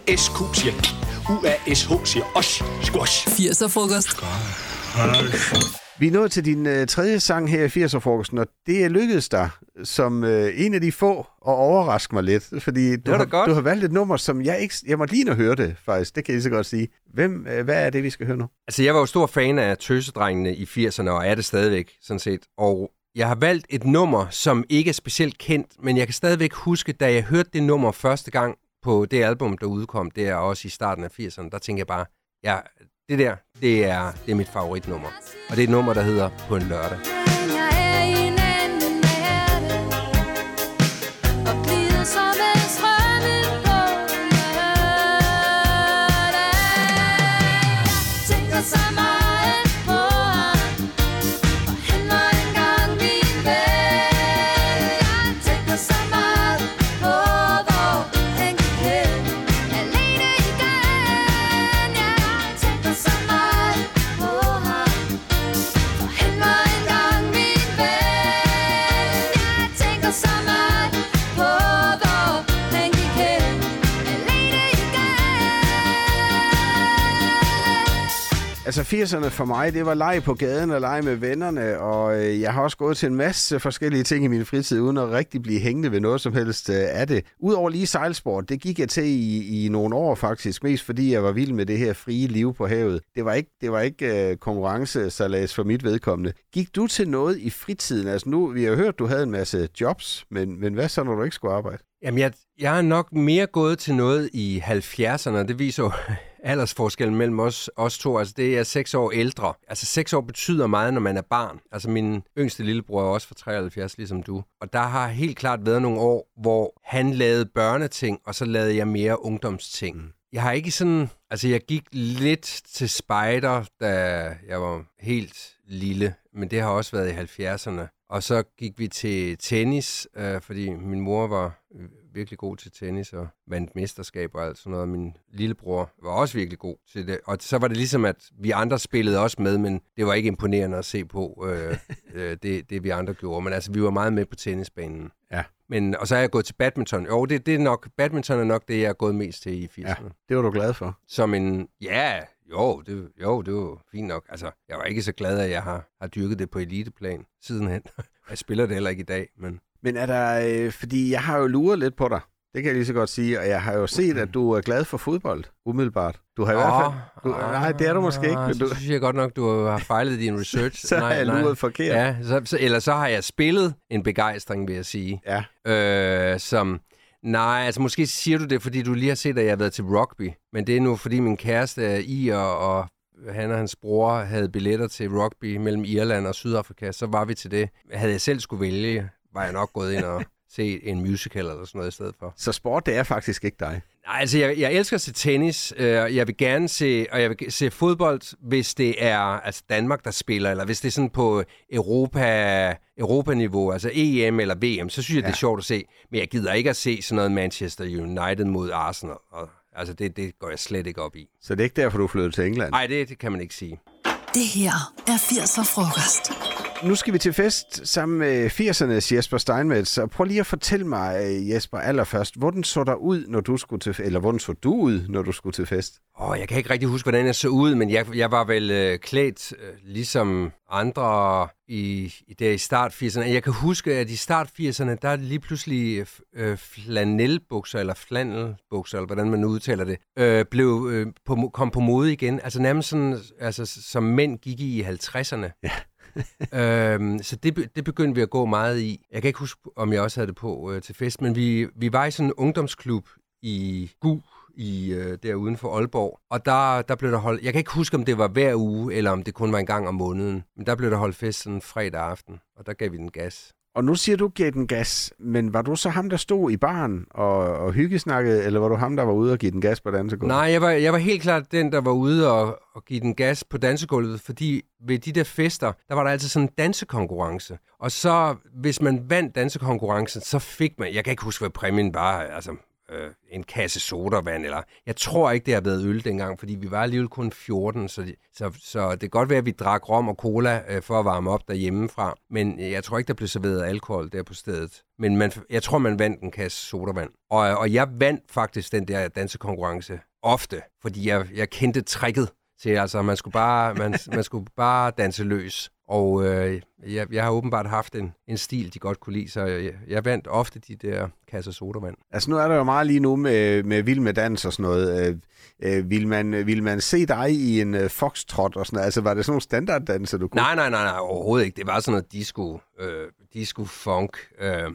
SQ siger UASH siger os. Squash. 80'er frokost. Vi er nået til din øh, tredje sang her i 80'er-frokosten, og det er lykkedes dig som øh, en af de få at overraske mig lidt, fordi du har, godt. du har valgt et nummer, som jeg ikke... Jeg må lige at høre det, faktisk. Det kan jeg så godt sige. Hvem, øh, hvad er det, vi skal høre nu? Altså, jeg var jo stor fan af tøsedrengene i 80'erne, og er det stadigvæk, sådan set. Og jeg har valgt et nummer, som ikke er specielt kendt, men jeg kan stadigvæk huske, da jeg hørte det nummer første gang på det album, der udkom, det er også i starten af 80'erne, der tænkte jeg bare, ja, det der, det er, det er mit favoritnummer. Og det er et nummer, der hedder På en lørdag. Altså 80'erne for mig, det var leg på gaden og lege med vennerne, og øh, jeg har også gået til en masse forskellige ting i min fritid, uden at rigtig blive hængende ved noget som helst øh, af det. Udover lige sejlsport, det gik jeg til i, i nogle år faktisk, mest fordi jeg var vild med det her frie liv på havet. Det var ikke, det var ikke øh, konkurrencesalas for mit vedkommende. Gik du til noget i fritiden? Altså nu, vi har hørt, du havde en masse jobs, men, men hvad så, når du ikke skulle arbejde? Jamen, jeg, jeg er nok mere gået til noget i 70'erne, det viser jo aldersforskellen mellem os, os to. Altså, det er seks år ældre. Altså, seks år betyder meget, når man er barn. Altså, min yngste lillebror er også fra 73, ligesom du. Og der har helt klart været nogle år, hvor han lavede børneting, og så lavede jeg mere ungdomsting. Jeg har ikke sådan... Altså, jeg gik lidt til spejder, da jeg var helt lille, men det har også været i 70'erne. Og så gik vi til tennis, øh, fordi min mor var virkelig god til tennis og vandt mesterskab og alt sådan noget. Min lillebror var også virkelig god til det. Og så var det ligesom, at vi andre spillede også med, men det var ikke imponerende at se på, øh, øh, det, det vi andre gjorde. Men altså, vi var meget med på tennisbanen. Ja. Men, og så er jeg gået til badminton. Jo, det, det er nok, badminton er nok det, jeg er gået mest til i 80'erne. Ja, det var du glad for. Som en, ja, jo, det, jo, det var fint nok. Altså, jeg var ikke så glad, at jeg har, har dyrket det på eliteplan sidenhen. jeg spiller det heller ikke i dag, men... Men er der, øh, fordi jeg har jo luret lidt på dig, Det kan jeg lige så godt sige, og jeg har jo set, at du er glad for fodbold, umiddelbart. Du har i hvert fald... Du, nej, det er du måske ikke, men Så du, synes jeg godt nok, du har fejlet din research. så har jeg luret forkert. Ja, så, så, eller så har jeg spillet en begejstring, vil jeg sige. Ja. Øh, som, nej, altså måske siger du det, fordi du lige har set, at jeg har været til rugby. Men det er nu, fordi min kæreste er i, og, og han og hans bror havde billetter til rugby mellem Irland og Sydafrika. Så var vi til det. Havde jeg selv skulle vælge, var jeg nok gået ind og set en musical eller sådan noget i stedet for. Så sport, det er faktisk ikke dig. Nej, altså jeg, jeg elsker at se tennis, øh, jeg vil gerne se, og jeg vil se fodbold, hvis det er altså Danmark, der spiller, eller hvis det er sådan på Europa, Europa-niveau, altså EM eller VM, så synes jeg, ja. det er sjovt at se. Men jeg gider ikke at se sådan noget Manchester United mod Arsenal. Og, altså det, det går jeg slet ikke op i. Så det er ikke derfor, du flyttede til England. Nej, det, det kan man ikke sige. Det her er 80'er frokost. Nu skal vi til fest sammen med 80'ernes Jesper Steinmetz. Så prøv lige at fortælle mig, Jesper, allerførst, hvordan så der ud, når du skulle til eller hvordan så du ud, når du skulle til fest? Åh, jeg kan ikke rigtig huske, hvordan jeg så ud, men jeg, jeg var vel øh, klædt øh, ligesom andre i, i, der i start 80'erne. Jeg kan huske, at i start 80'erne, der er lige pludselig øh, flanelbukser, eller flanelbukser, eller hvordan man udtaler det, øh, blev, øh, på, kom på mode igen. Altså nærmest sådan, altså, som mænd gik i i 50'erne. Ja øhm, så det, det begyndte vi at gå meget i. Jeg kan ikke huske, om jeg også havde det på øh, til fest, men vi, vi var i sådan en ungdomsklub i GU, i, øh, der uden for Aalborg. Og der, der blev der holdt... Jeg kan ikke huske, om det var hver uge, eller om det kun var en gang om måneden. Men der blev der holdt fest sådan fredag aften, og der gav vi den gas. Og nu siger du, giver den gas, men var du så ham, der stod i baren og, og hyggesnakkede, eller var du ham, der var ude og give den gas på dansegulvet? Nej, jeg var, jeg var helt klart den, der var ude og, og give den gas på dansegulvet, fordi ved de der fester, der var der altid sådan en dansekonkurrence. Og så, hvis man vandt dansekonkurrencen, så fik man... Jeg kan ikke huske, hvad præmien var. Altså, øh, en kasse sodavand, eller jeg tror ikke, det har været øl dengang, fordi vi var alligevel kun 14, så, så, så det kan godt være, at vi drak rom og cola øh, for at varme op derhjemmefra, men jeg tror ikke, der blev serveret alkohol der på stedet. Men man, jeg tror, man vandt en kasse sodavand. Og, og jeg vandt faktisk den der dansekonkurrence ofte, fordi jeg, jeg kendte tricket til, altså man skulle bare, man, man skulle bare danse løs. Og øh, jeg, jeg har åbenbart haft en, en stil, de godt kunne lide, så jeg, jeg vandt ofte de der kasser sodavand. Altså nu er der jo meget lige nu med, med vild med dans og sådan noget. Øh, øh, vil, man, vil man se dig i en øh, foxtrot og sådan noget? Altså var det sådan nogle standarddanser, du kunne? Nej, nej, nej, nej, overhovedet ikke. Det var sådan noget disco, øh, disco funk øh,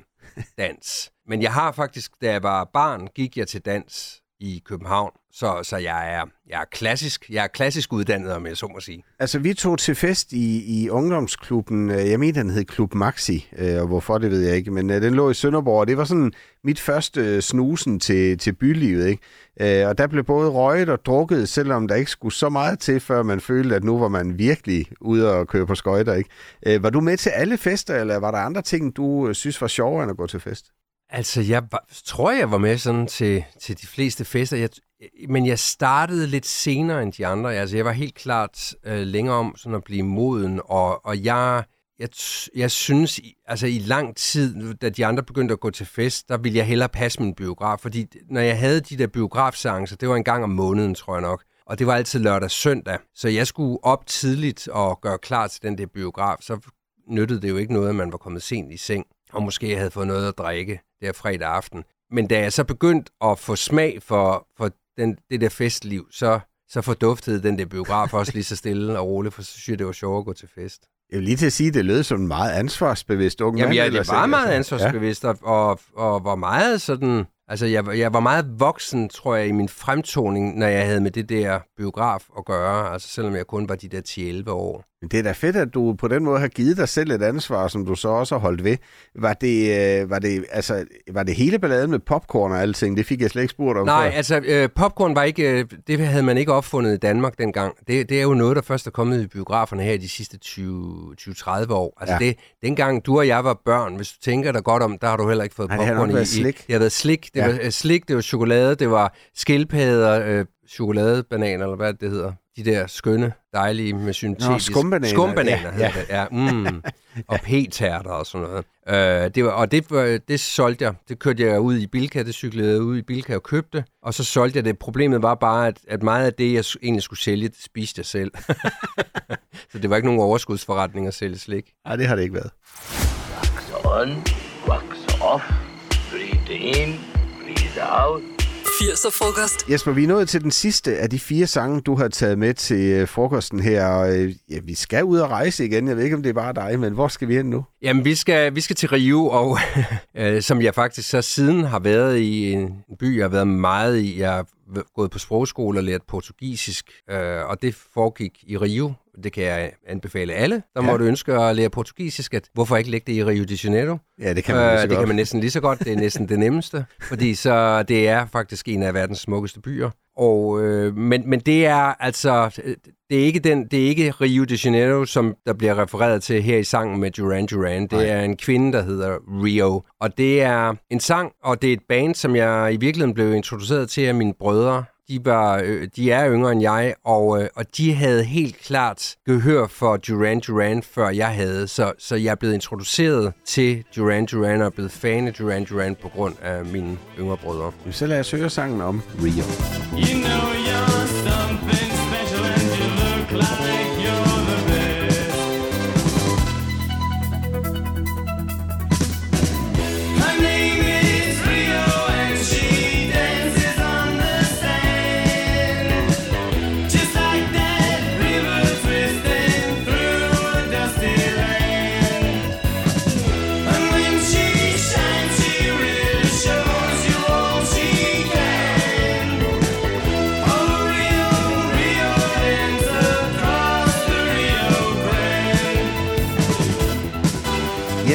dans. Men jeg har faktisk, da jeg var barn, gik jeg til dans i København. Så, så jeg, er, jeg, er klassisk, jeg er klassisk uddannet, om jeg så må sige. Altså, vi tog til fest i, i ungdomsklubben. Øh, jeg mener, den hed Klub Maxi, øh, og hvorfor, det ved jeg ikke. Men øh, den lå i Sønderborg, og det var sådan mit første snusen til, til bylivet. Ikke? Og der blev både røget og drukket, selvom der ikke skulle så meget til, før man følte, at nu var man virkelig ude og køre på skøjter. Ikke? Var du med til alle fester, eller var der andre ting, du synes var sjovere end at gå til fest? Altså, jeg var, tror, jeg var med sådan til, til de fleste fester. Jeg, men jeg startede lidt senere end de andre. Altså, jeg var helt klart øh, længere om sådan at blive moden, og, og jeg, jeg, jeg synes, altså i lang tid, da de andre begyndte at gå til fest, der ville jeg hellere passe min biograf, fordi når jeg havde de der biografseancer, det var en gang om måneden, tror jeg nok, og det var altid lørdag søndag, så jeg skulle op tidligt og gøre klar til den der biograf, så nyttede det jo ikke noget, at man var kommet sent i seng, og måske havde fået noget at drikke der fredag aften. Men da jeg så begyndte at få smag for, for den, det der festliv, så, så forduftede den der biograf også lige så stille og roligt, for så synes jeg, det var sjovere at gå til fest. Jeg vil lige til at sige, at det lød som en meget ansvarsbevidst ung Jamen, mand. eller jeg var meget ansvarsbevidst, og, og, og var meget sådan... Altså, jeg, jeg var meget voksen, tror jeg, i min fremtoning, når jeg havde med det der biograf at gøre. Altså, selvom jeg kun var de der 10-11 år. Men det er da fedt, at du på den måde har givet dig selv et ansvar, som du så også har holdt ved. Var det, øh, var det, altså, var det hele balladen med popcorn og alting? Det fik jeg slet ikke spurgt om Nej, før. altså, øh, popcorn var ikke... Øh, det havde man ikke opfundet i Danmark dengang. Det, det er jo noget, der først er kommet i biograferne her i de sidste 20 20-30 år. Altså, Ja. det, dengang du og jeg var børn, hvis du tænker dig godt om, der har du heller ikke fået Nej, det har popcorn nok i, slik. i... Det har været slik. Det Ja. ja. var øh, slik, det var chokolade, det var skildpadder, øh, chokoladebananer, eller hvad det hedder. De der skønne, dejlige med syntetiske... skumbananer. Skumbananer, Ja, ja, ja. mm. og p-tærter og sådan noget. Øh, det var, og det, det solgte jeg. Det kørte jeg ud i Bilka, det cyklede jeg ud i Bilka og købte. Og så solgte jeg det. Problemet var bare, at, at meget af det, jeg egentlig skulle sælge, det spiste jeg selv. så det var ikke nogen overskudsforretning at sælge slik. Nej, det har det ikke været. on, wax off, breathe in, breathe 80'er frokost. Jesper, vi er nået til den sidste af de fire sange, du har taget med til øh, frokosten her. Og, øh, ja, vi skal ud og rejse igen. Jeg ved ikke, om det er bare dig, men hvor skal vi hen nu? Jamen, vi skal, vi skal til Rio, og øh, som jeg faktisk så siden har været i en by, jeg har været meget i. Jeg har gået på sprogskole og lært portugisisk, og det foregik i Rio. Det kan jeg anbefale alle, der Ja. måtte ønske at lære portugisisk, at hvorfor ikke lægge det i Rio de Janeiro? Ja, det kan man øh, det godt. kan man næsten lige så godt. Det er næsten det nemmeste, fordi så det er faktisk en af verdens smukkeste byer. Og, øh, men, men det er altså, det er, ikke den, det er ikke Rio de Janeiro, som der bliver refereret til her i sangen med Duran Duran. Det Nej. er en kvinde, der hedder Rio. Og det er en sang, og det er et band, som jeg i virkeligheden blev introduceret til af mine brødre. De, var, øh, de er yngre end jeg, og, øh, og de havde helt klart gehør for Duran Duran, før jeg havde. Så, så jeg er blevet introduceret til Duran Duran og er blevet fan af Duran Duran på grund af mine yngre brødre. Så lad os høre sangen om Rio. You know you're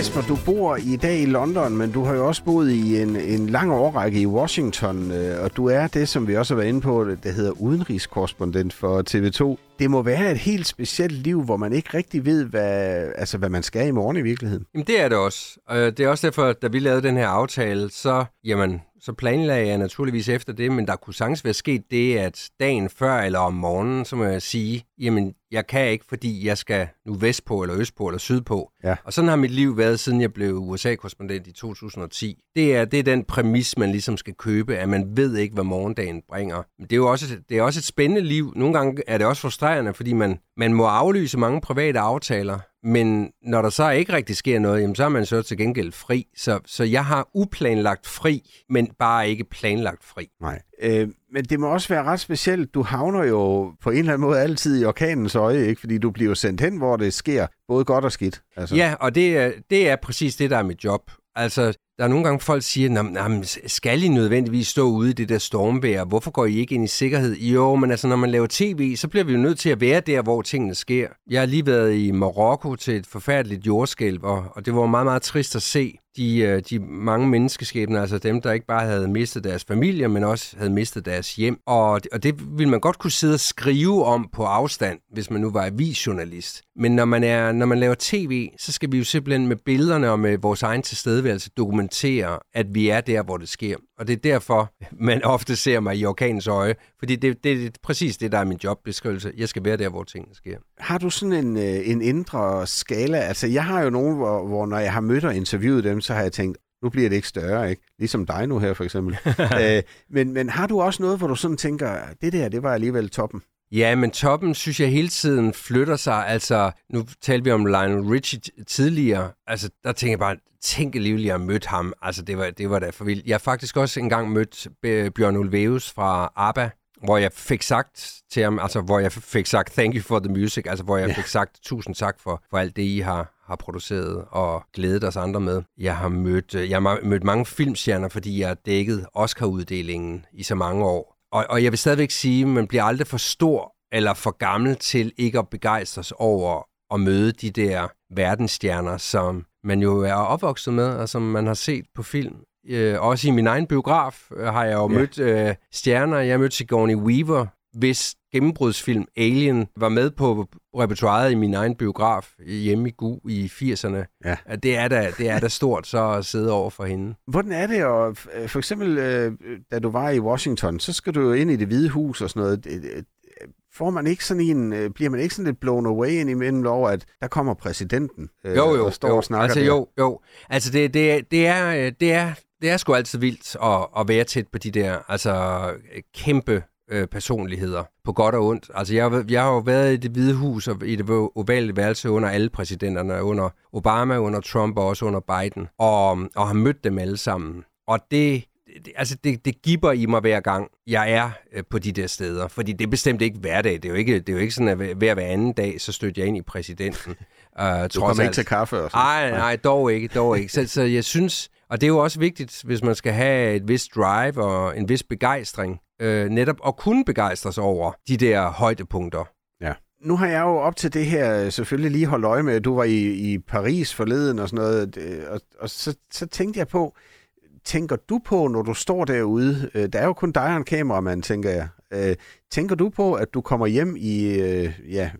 Jesper, du bor i dag i London, men du har jo også boet i en, en lang årrække i Washington, øh, og du er det, som vi også har været inde på, der hedder udenrigskorrespondent for TV2. Det må være et helt specielt liv, hvor man ikke rigtig ved, hvad, altså, hvad man skal i morgen i virkeligheden. Jamen det er det også. Og øh, det er også derfor, da vi lavede den her aftale, så, jamen, så planlagde jeg naturligvis efter det, men der kunne sagtens være sket det, at dagen før eller om morgenen, så må jeg sige, jamen jeg kan ikke, fordi jeg skal nu vestpå eller østpå eller sydpå. Ja. Og sådan har mit liv været, siden jeg blev USA-korrespondent i 2010. Det er, det er den præmis, man ligesom skal købe, at man ved ikke, hvad morgendagen bringer. Men det er jo også, det er også et spændende liv. Nogle gange er det også frustrerende, fordi man, man må aflyse mange private aftaler, men når der så ikke rigtig sker noget, jamen, så er man så til gengæld fri. Så, så jeg har uplanlagt fri, men bare ikke planlagt fri. Nej. Øh, men det må også være ret specielt. Du havner jo på en eller anden måde altid i orkanens øje, ikke? Fordi du bliver sendt hen, hvor det sker både godt og skidt. Altså. Ja, og det er, det er præcis det, der er mit job. Altså, der er nogle gange folk siger, "Nå, skal I nødvendigvis stå ude i det der stormvejr? Hvorfor går I ikke ind i sikkerhed? Jo, men altså, når man laver tv, så bliver vi jo nødt til at være der, hvor tingene sker. Jeg har lige været i Marokko til et forfærdeligt jordskælv, og, og det var meget, meget trist at se de, øh, de mange menneskeskæbner, altså dem, der ikke bare havde mistet deres familie, men også havde mistet deres hjem. Og, og det ville man godt kunne sidde og skrive om på afstand, hvis man nu var avisjournalist. Men når man, er, når man laver tv, så skal vi jo simpelthen med billederne og med vores egen tilstedeværelse dokumentere, at vi er der, hvor det sker. Og det er derfor, man ofte ser mig i orkanens øje, fordi det, det er præcis det, der er min jobbeskrivelse. Jeg skal være der, hvor tingene sker. Har du sådan en, øh, en indre skala? Altså, jeg har jo nogen, hvor, hvor når jeg har mødt og interviewet dem, så har jeg tænkt, nu bliver det ikke større, ikke? Ligesom dig nu her, for eksempel. øh, men, men har du også noget, hvor du sådan tænker, det der, det var alligevel toppen? Ja, men toppen synes jeg hele tiden flytter sig. Altså, nu talte vi om Lionel Richie tidligere. Altså, der tænker jeg bare, tænk alligevel, jeg har mødt ham. Altså, det var, det var da for vildt. Jeg har faktisk også engang mødt B- Bjørn Ulvaeus fra ABBA, hvor jeg fik sagt til ham, altså hvor jeg fik sagt thank you for the music, altså hvor jeg Ja. fik sagt tusind tak for, for alt det, I har, har produceret og glædet os andre med. Jeg har mødt, øh, jeg har mødt mange filmstjerner, fordi jeg har dækket Oscar-uddelingen i så mange år. Og, og jeg vil stadigvæk sige, at man bliver aldrig for stor eller for gammel til ikke at begejstres over at møde de der verdensstjerner, som man jo er opvokset med, og som man har set på film. Øh, også i min egen biograf øh, har jeg jo Ja. mødt øh, stjerner. Jeg har mødt Sigourney Weaver, hvis gennembrudsfilm Alien var med på repertoireet i min egen biograf hjemme i GU i 80'erne. Ja. Det er da, det er da stort så at sidde over for hende. Hvordan er det? Og øh, for eksempel, øh, da du var i Washington, så skal du jo ind i det hvide hus og sådan noget. Det- Får man ikke sådan en, øh, bliver man ikke sådan lidt blown away ind imellem over, at der kommer præsidenten øh, Jo, jo, og står jo. og snakker altså, der? jo, jo. Altså, det, det, er- det, er, øh, det, er, det er sgu altid vildt at, at være tæt på de der altså, øh, kæmpe øh, personligheder, på godt og ondt. Altså, jeg, jeg har jo været i det hvide hus og i det ovale værelse under alle præsidenterne, under Obama, under Trump og også under Biden, og, og har mødt dem alle sammen. Og det, det, altså det, det giver i mig hver gang, jeg er øh, på de der steder. Fordi det er bestemt ikke hverdag. Det er jo ikke, det er jo ikke sådan, at hver hver hver anden dag, så støtter jeg ind i præsidenten. Uh, Du kommer ikke til kaffe og sådan Nej, nej, dog ikke, dog ikke. Så, så jeg synes, og det er jo også vigtigt, hvis man skal have et vist drive og en vis begejstring, øh, netop at kunne begejstres over de der højdepunkter. Ja. Nu har jeg jo op til det her selvfølgelig lige holdt øje med, at du var i, i Paris forleden og sådan noget, og, og så, så tænkte jeg på, tænker du på, når du står derude, øh, der er jo kun dig og en kameramand, tænker jeg, øh, tænker du på, at du kommer hjem i øh, ja,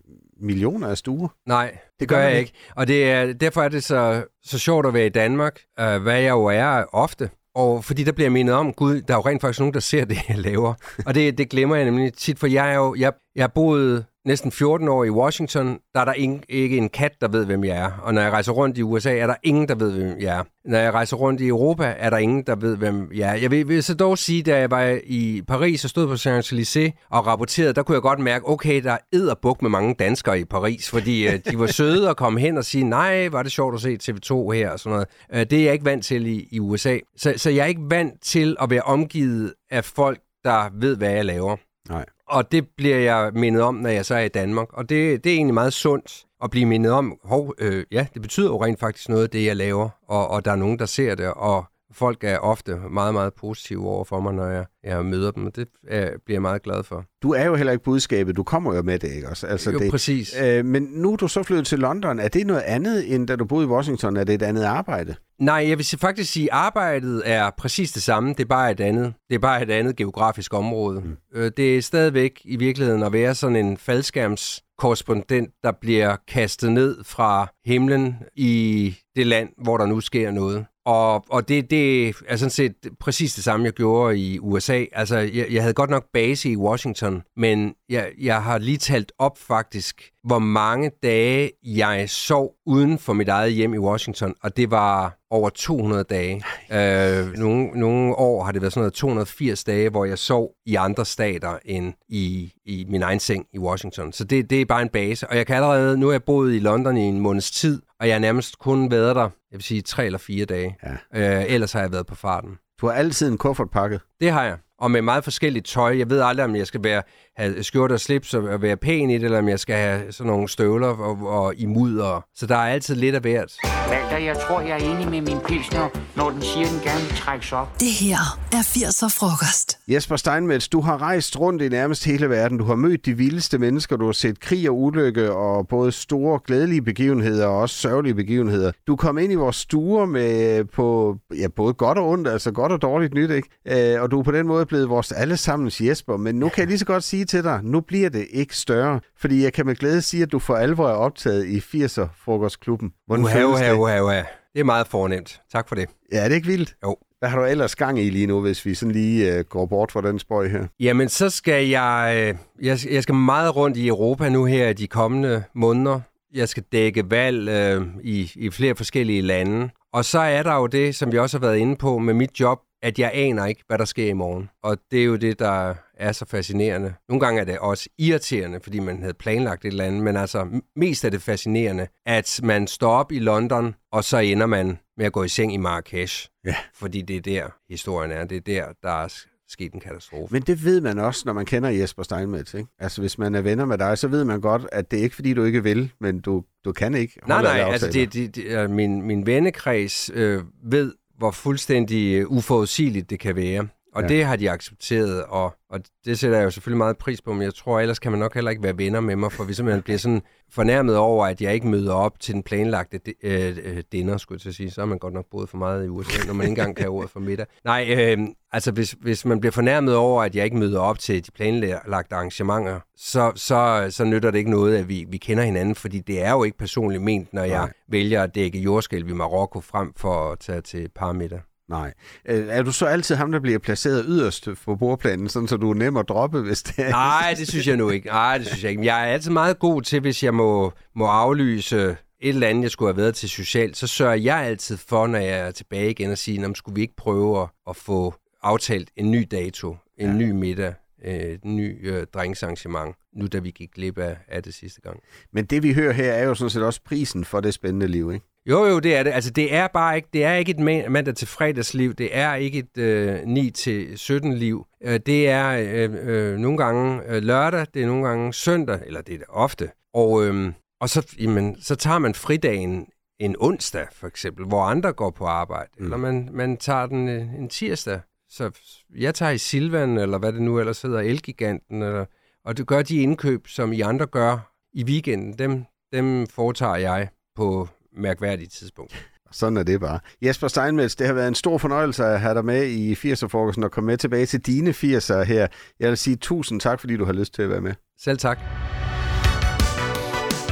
millioner af stuer? Nej, det gør gør jeg ikke. ikke. Og det er, derfor er det så, så sjovt at være i Danmark, øh, hvad jeg jo er ofte. Og fordi der bliver jeg mindet om, gud, der er jo rent faktisk nogen, der ser det, jeg laver. Og det, det glemmer jeg nemlig tit, for jeg er jo, jeg, jeg boede næsten 14 år i Washington, der er der ingen, ikke en kat, der ved, hvem jeg er. Og når jeg rejser rundt i USA, er der ingen, der ved, hvem jeg er. Når jeg rejser rundt i Europa, er der ingen, der ved, hvem jeg er. Jeg vil, vil så dog sige, da jeg var i Paris og stod på Champs-Élysées og rapporterede, der kunne jeg godt mærke, okay, der er buk med mange danskere i Paris, fordi øh, de var søde at komme hen og sige, nej, var det sjovt at se TV2 her og sådan noget. Øh, det er jeg ikke vant til i, i USA. Så, så jeg er ikke vant til at være omgivet af folk, der ved, hvad jeg laver. Nej. Og det bliver jeg mindet om, når jeg så er i Danmark. Og det, det er egentlig meget sundt at blive mindet om, hov, øh, ja, det betyder jo rent faktisk noget, det jeg laver, og, og der er nogen, der ser det, og folk er ofte meget, meget positive over for mig, når jeg, jeg møder dem, og det er, bliver jeg meget glad for. Du er jo heller ikke budskabet, du kommer jo med det, ikke også? Altså, Jo, det, præcis. Øh, men nu er du så flyttet til London. Er det noget andet, end da du boede i Washington? Er det et andet arbejde? Nej, jeg vil faktisk sige, at arbejdet er præcis det samme. Det er bare et andet. Det er bare et andet geografisk område. Mm. Øh, Det er stadigvæk i virkeligheden at være sådan en faldskærmskorrespondent, der bliver kastet ned fra himlen i det land, hvor der nu sker noget. Og, og det, det er sådan set præcis det samme, jeg gjorde i USA. Altså, jeg, jeg havde godt nok base i Washington, men jeg, jeg har lige talt op faktisk, hvor mange dage jeg sov uden for mit eget hjem i Washington, og det var over 200 dage. Øh, nogle, nogle år har det været sådan noget 280 dage, hvor jeg sov i andre stater end i, i min egen seng i Washington. Så det, det er bare en base. Og jeg kan allerede, nu er jeg boet i London i en måneds tid, og jeg har nærmest kun været der, jeg vil sige, tre eller fire dage. Ja. Øh, ellers har jeg været på farten. Du har altid en kuffert pakket. Det har jeg. Og med meget forskelligt tøj. Jeg ved aldrig, om jeg skal være, have skjorte og slips og og være pæn i det, eller om jeg skal have sådan nogle støvler og, og i mudder. Så der er altid lidt af hvert. Walter, jeg tror, jeg er enig med min pilsner, når den siger, at den gerne vil trækkes op. Det her er 80'er frokost. Jesper Steinmetz, du har rejst rundt i nærmest hele verden. Du har mødt de vildeste mennesker. Du har set krig og ulykke og både store glædelige begivenheder og også sørgelige begivenheder. Du kom ind i vores stuer med på ja, både godt og ondt, altså godt og dårligt nyt, ikke? Øh, og du er på den måde blevet vores allesammens Jesper. Men nu kan jeg lige så godt sige til dig, nu bliver det ikke større. Fordi jeg kan med glæde sige, at du for alvor er optaget i 80'er frokostklubben. Uha, uha, det? uha, uha. Det er meget fornemt. Tak for det. Ja, er det ikke vildt? Jo. Hvad har du ellers gang i lige nu, hvis vi sådan lige øh, går bort fra den spøj her? Jamen, så skal jeg, øh, jeg, jeg skal meget rundt i Europa nu her i de kommende måneder. Jeg skal dække valg øh, i, i flere forskellige lande. Og så er der jo det, som vi også har været inde på med mit job, at jeg aner ikke, hvad der sker i morgen. Og det er jo det, der er så fascinerende. Nogle gange er det også irriterende, fordi man havde planlagt et eller andet, men altså mest er det fascinerende, at man står op i London, og så ender man med at gå i seng i Marrakesh. Ja. Fordi det er der, historien er. Det er der, der er sket en katastrofe. Men det ved man også, når man kender Jesper Steinmetz, ikke? Altså, hvis man er venner med dig, så ved man godt, at det er ikke, fordi du ikke vil, men du, du kan ikke Nej, nej, altså det, det, det, min, min vennekreds øh, ved, hvor fuldstændig uforudsigeligt det kan være. Og Ja. det har de accepteret, og, og det sætter jeg jo selvfølgelig meget pris på, men jeg tror ellers kan man nok heller ikke være venner med mig, for hvis man bliver sådan fornærmet over, at jeg ikke møder op til den planlagte øh, øh, dinner, skulle jeg til at sige, så har man godt nok boet for meget i USA, når man ikke engang kan ordet for middag. Nej, øh, altså hvis, hvis man bliver fornærmet over, at jeg ikke møder op til de planlagte arrangementer, så, så, så nytter det ikke noget, at vi, vi kender hinanden, fordi det er jo ikke personligt ment, når jeg Nej. vælger at dække jordskælv i Marokko frem for at tage til parmiddag. Nej. Øh, Er du så altid ham, der bliver placeret yderst på bordplanen, sådan så du er nem at droppe, hvis det er... Nej, det synes jeg nu ikke. Nej, det synes jeg ikke. Men Jeg er altid meget god til, hvis jeg må, må aflyse et eller andet, jeg skulle have været til socialt, så sørger jeg altid for, når jeg er tilbage igen, og sige, "Nå, skulle vi ikke prøve at, at få aftalt en ny dato, en ja. ny middag, øh, et ny øh, drinksarrangement, nu da vi gik glip af, af det sidste gang. Men det, vi hører her, er jo sådan set også prisen for det spændende liv, ikke? Jo, jo, det er det. Altså, det er bare ikke, det er ikke et ma- mandag til fredagsliv. Det er ikke et øh, 9 til 17 liv. Øh, det er øh, øh, nogle gange øh, lørdag, det er nogle gange søndag, eller det er det ofte. Og, øh, og så, jamen, så tager man fridagen en onsdag, for eksempel, hvor andre går på arbejde. Mm. Eller man, man tager den øh, en tirsdag. Så jeg tager i Silvan, eller hvad det nu ellers hedder, Elgiganten, eller, og det gør de indkøb, som I andre gør i weekenden. Dem, dem foretager jeg på mærkværdige tidspunkt. Sådan er det bare. Jesper Steinmetz, det har været en stor fornøjelse at have dig med i 80'er-frokosten og komme med tilbage til dine 80'er her. Jeg vil sige tusind tak, fordi du har lyst til at være med. Selv tak.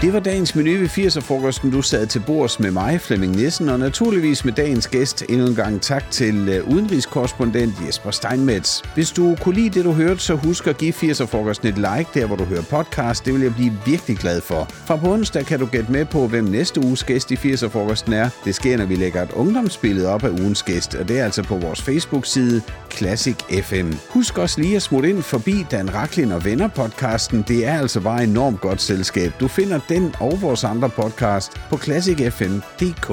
Det var dagens menu ved 80'er-frokosten. Du sad til bords med mig, Flemming Nissen, og naturligvis med dagens gæst. Endnu en gang tak til uh, udenrigskorrespondent Jesper Steinmetz. Hvis du kunne lide det, du hørte, så husk at give 80'er-frokosten et like, der hvor du hører podcast. Det vil jeg blive virkelig glad for. Fra på onsdag kan du gætte med på, hvem næste uges gæst i 80'er-frokosten er. Det sker, når vi lægger et ungdomsbillede op af ugens gæst, og det er altså på vores Facebook-side Classic FM. Husk også lige at smutte ind forbi Dan Raklin og Venner podcasten. Det er altså bare enormt godt selskab. Du finder den og vores andre podcast på classicfm.dk.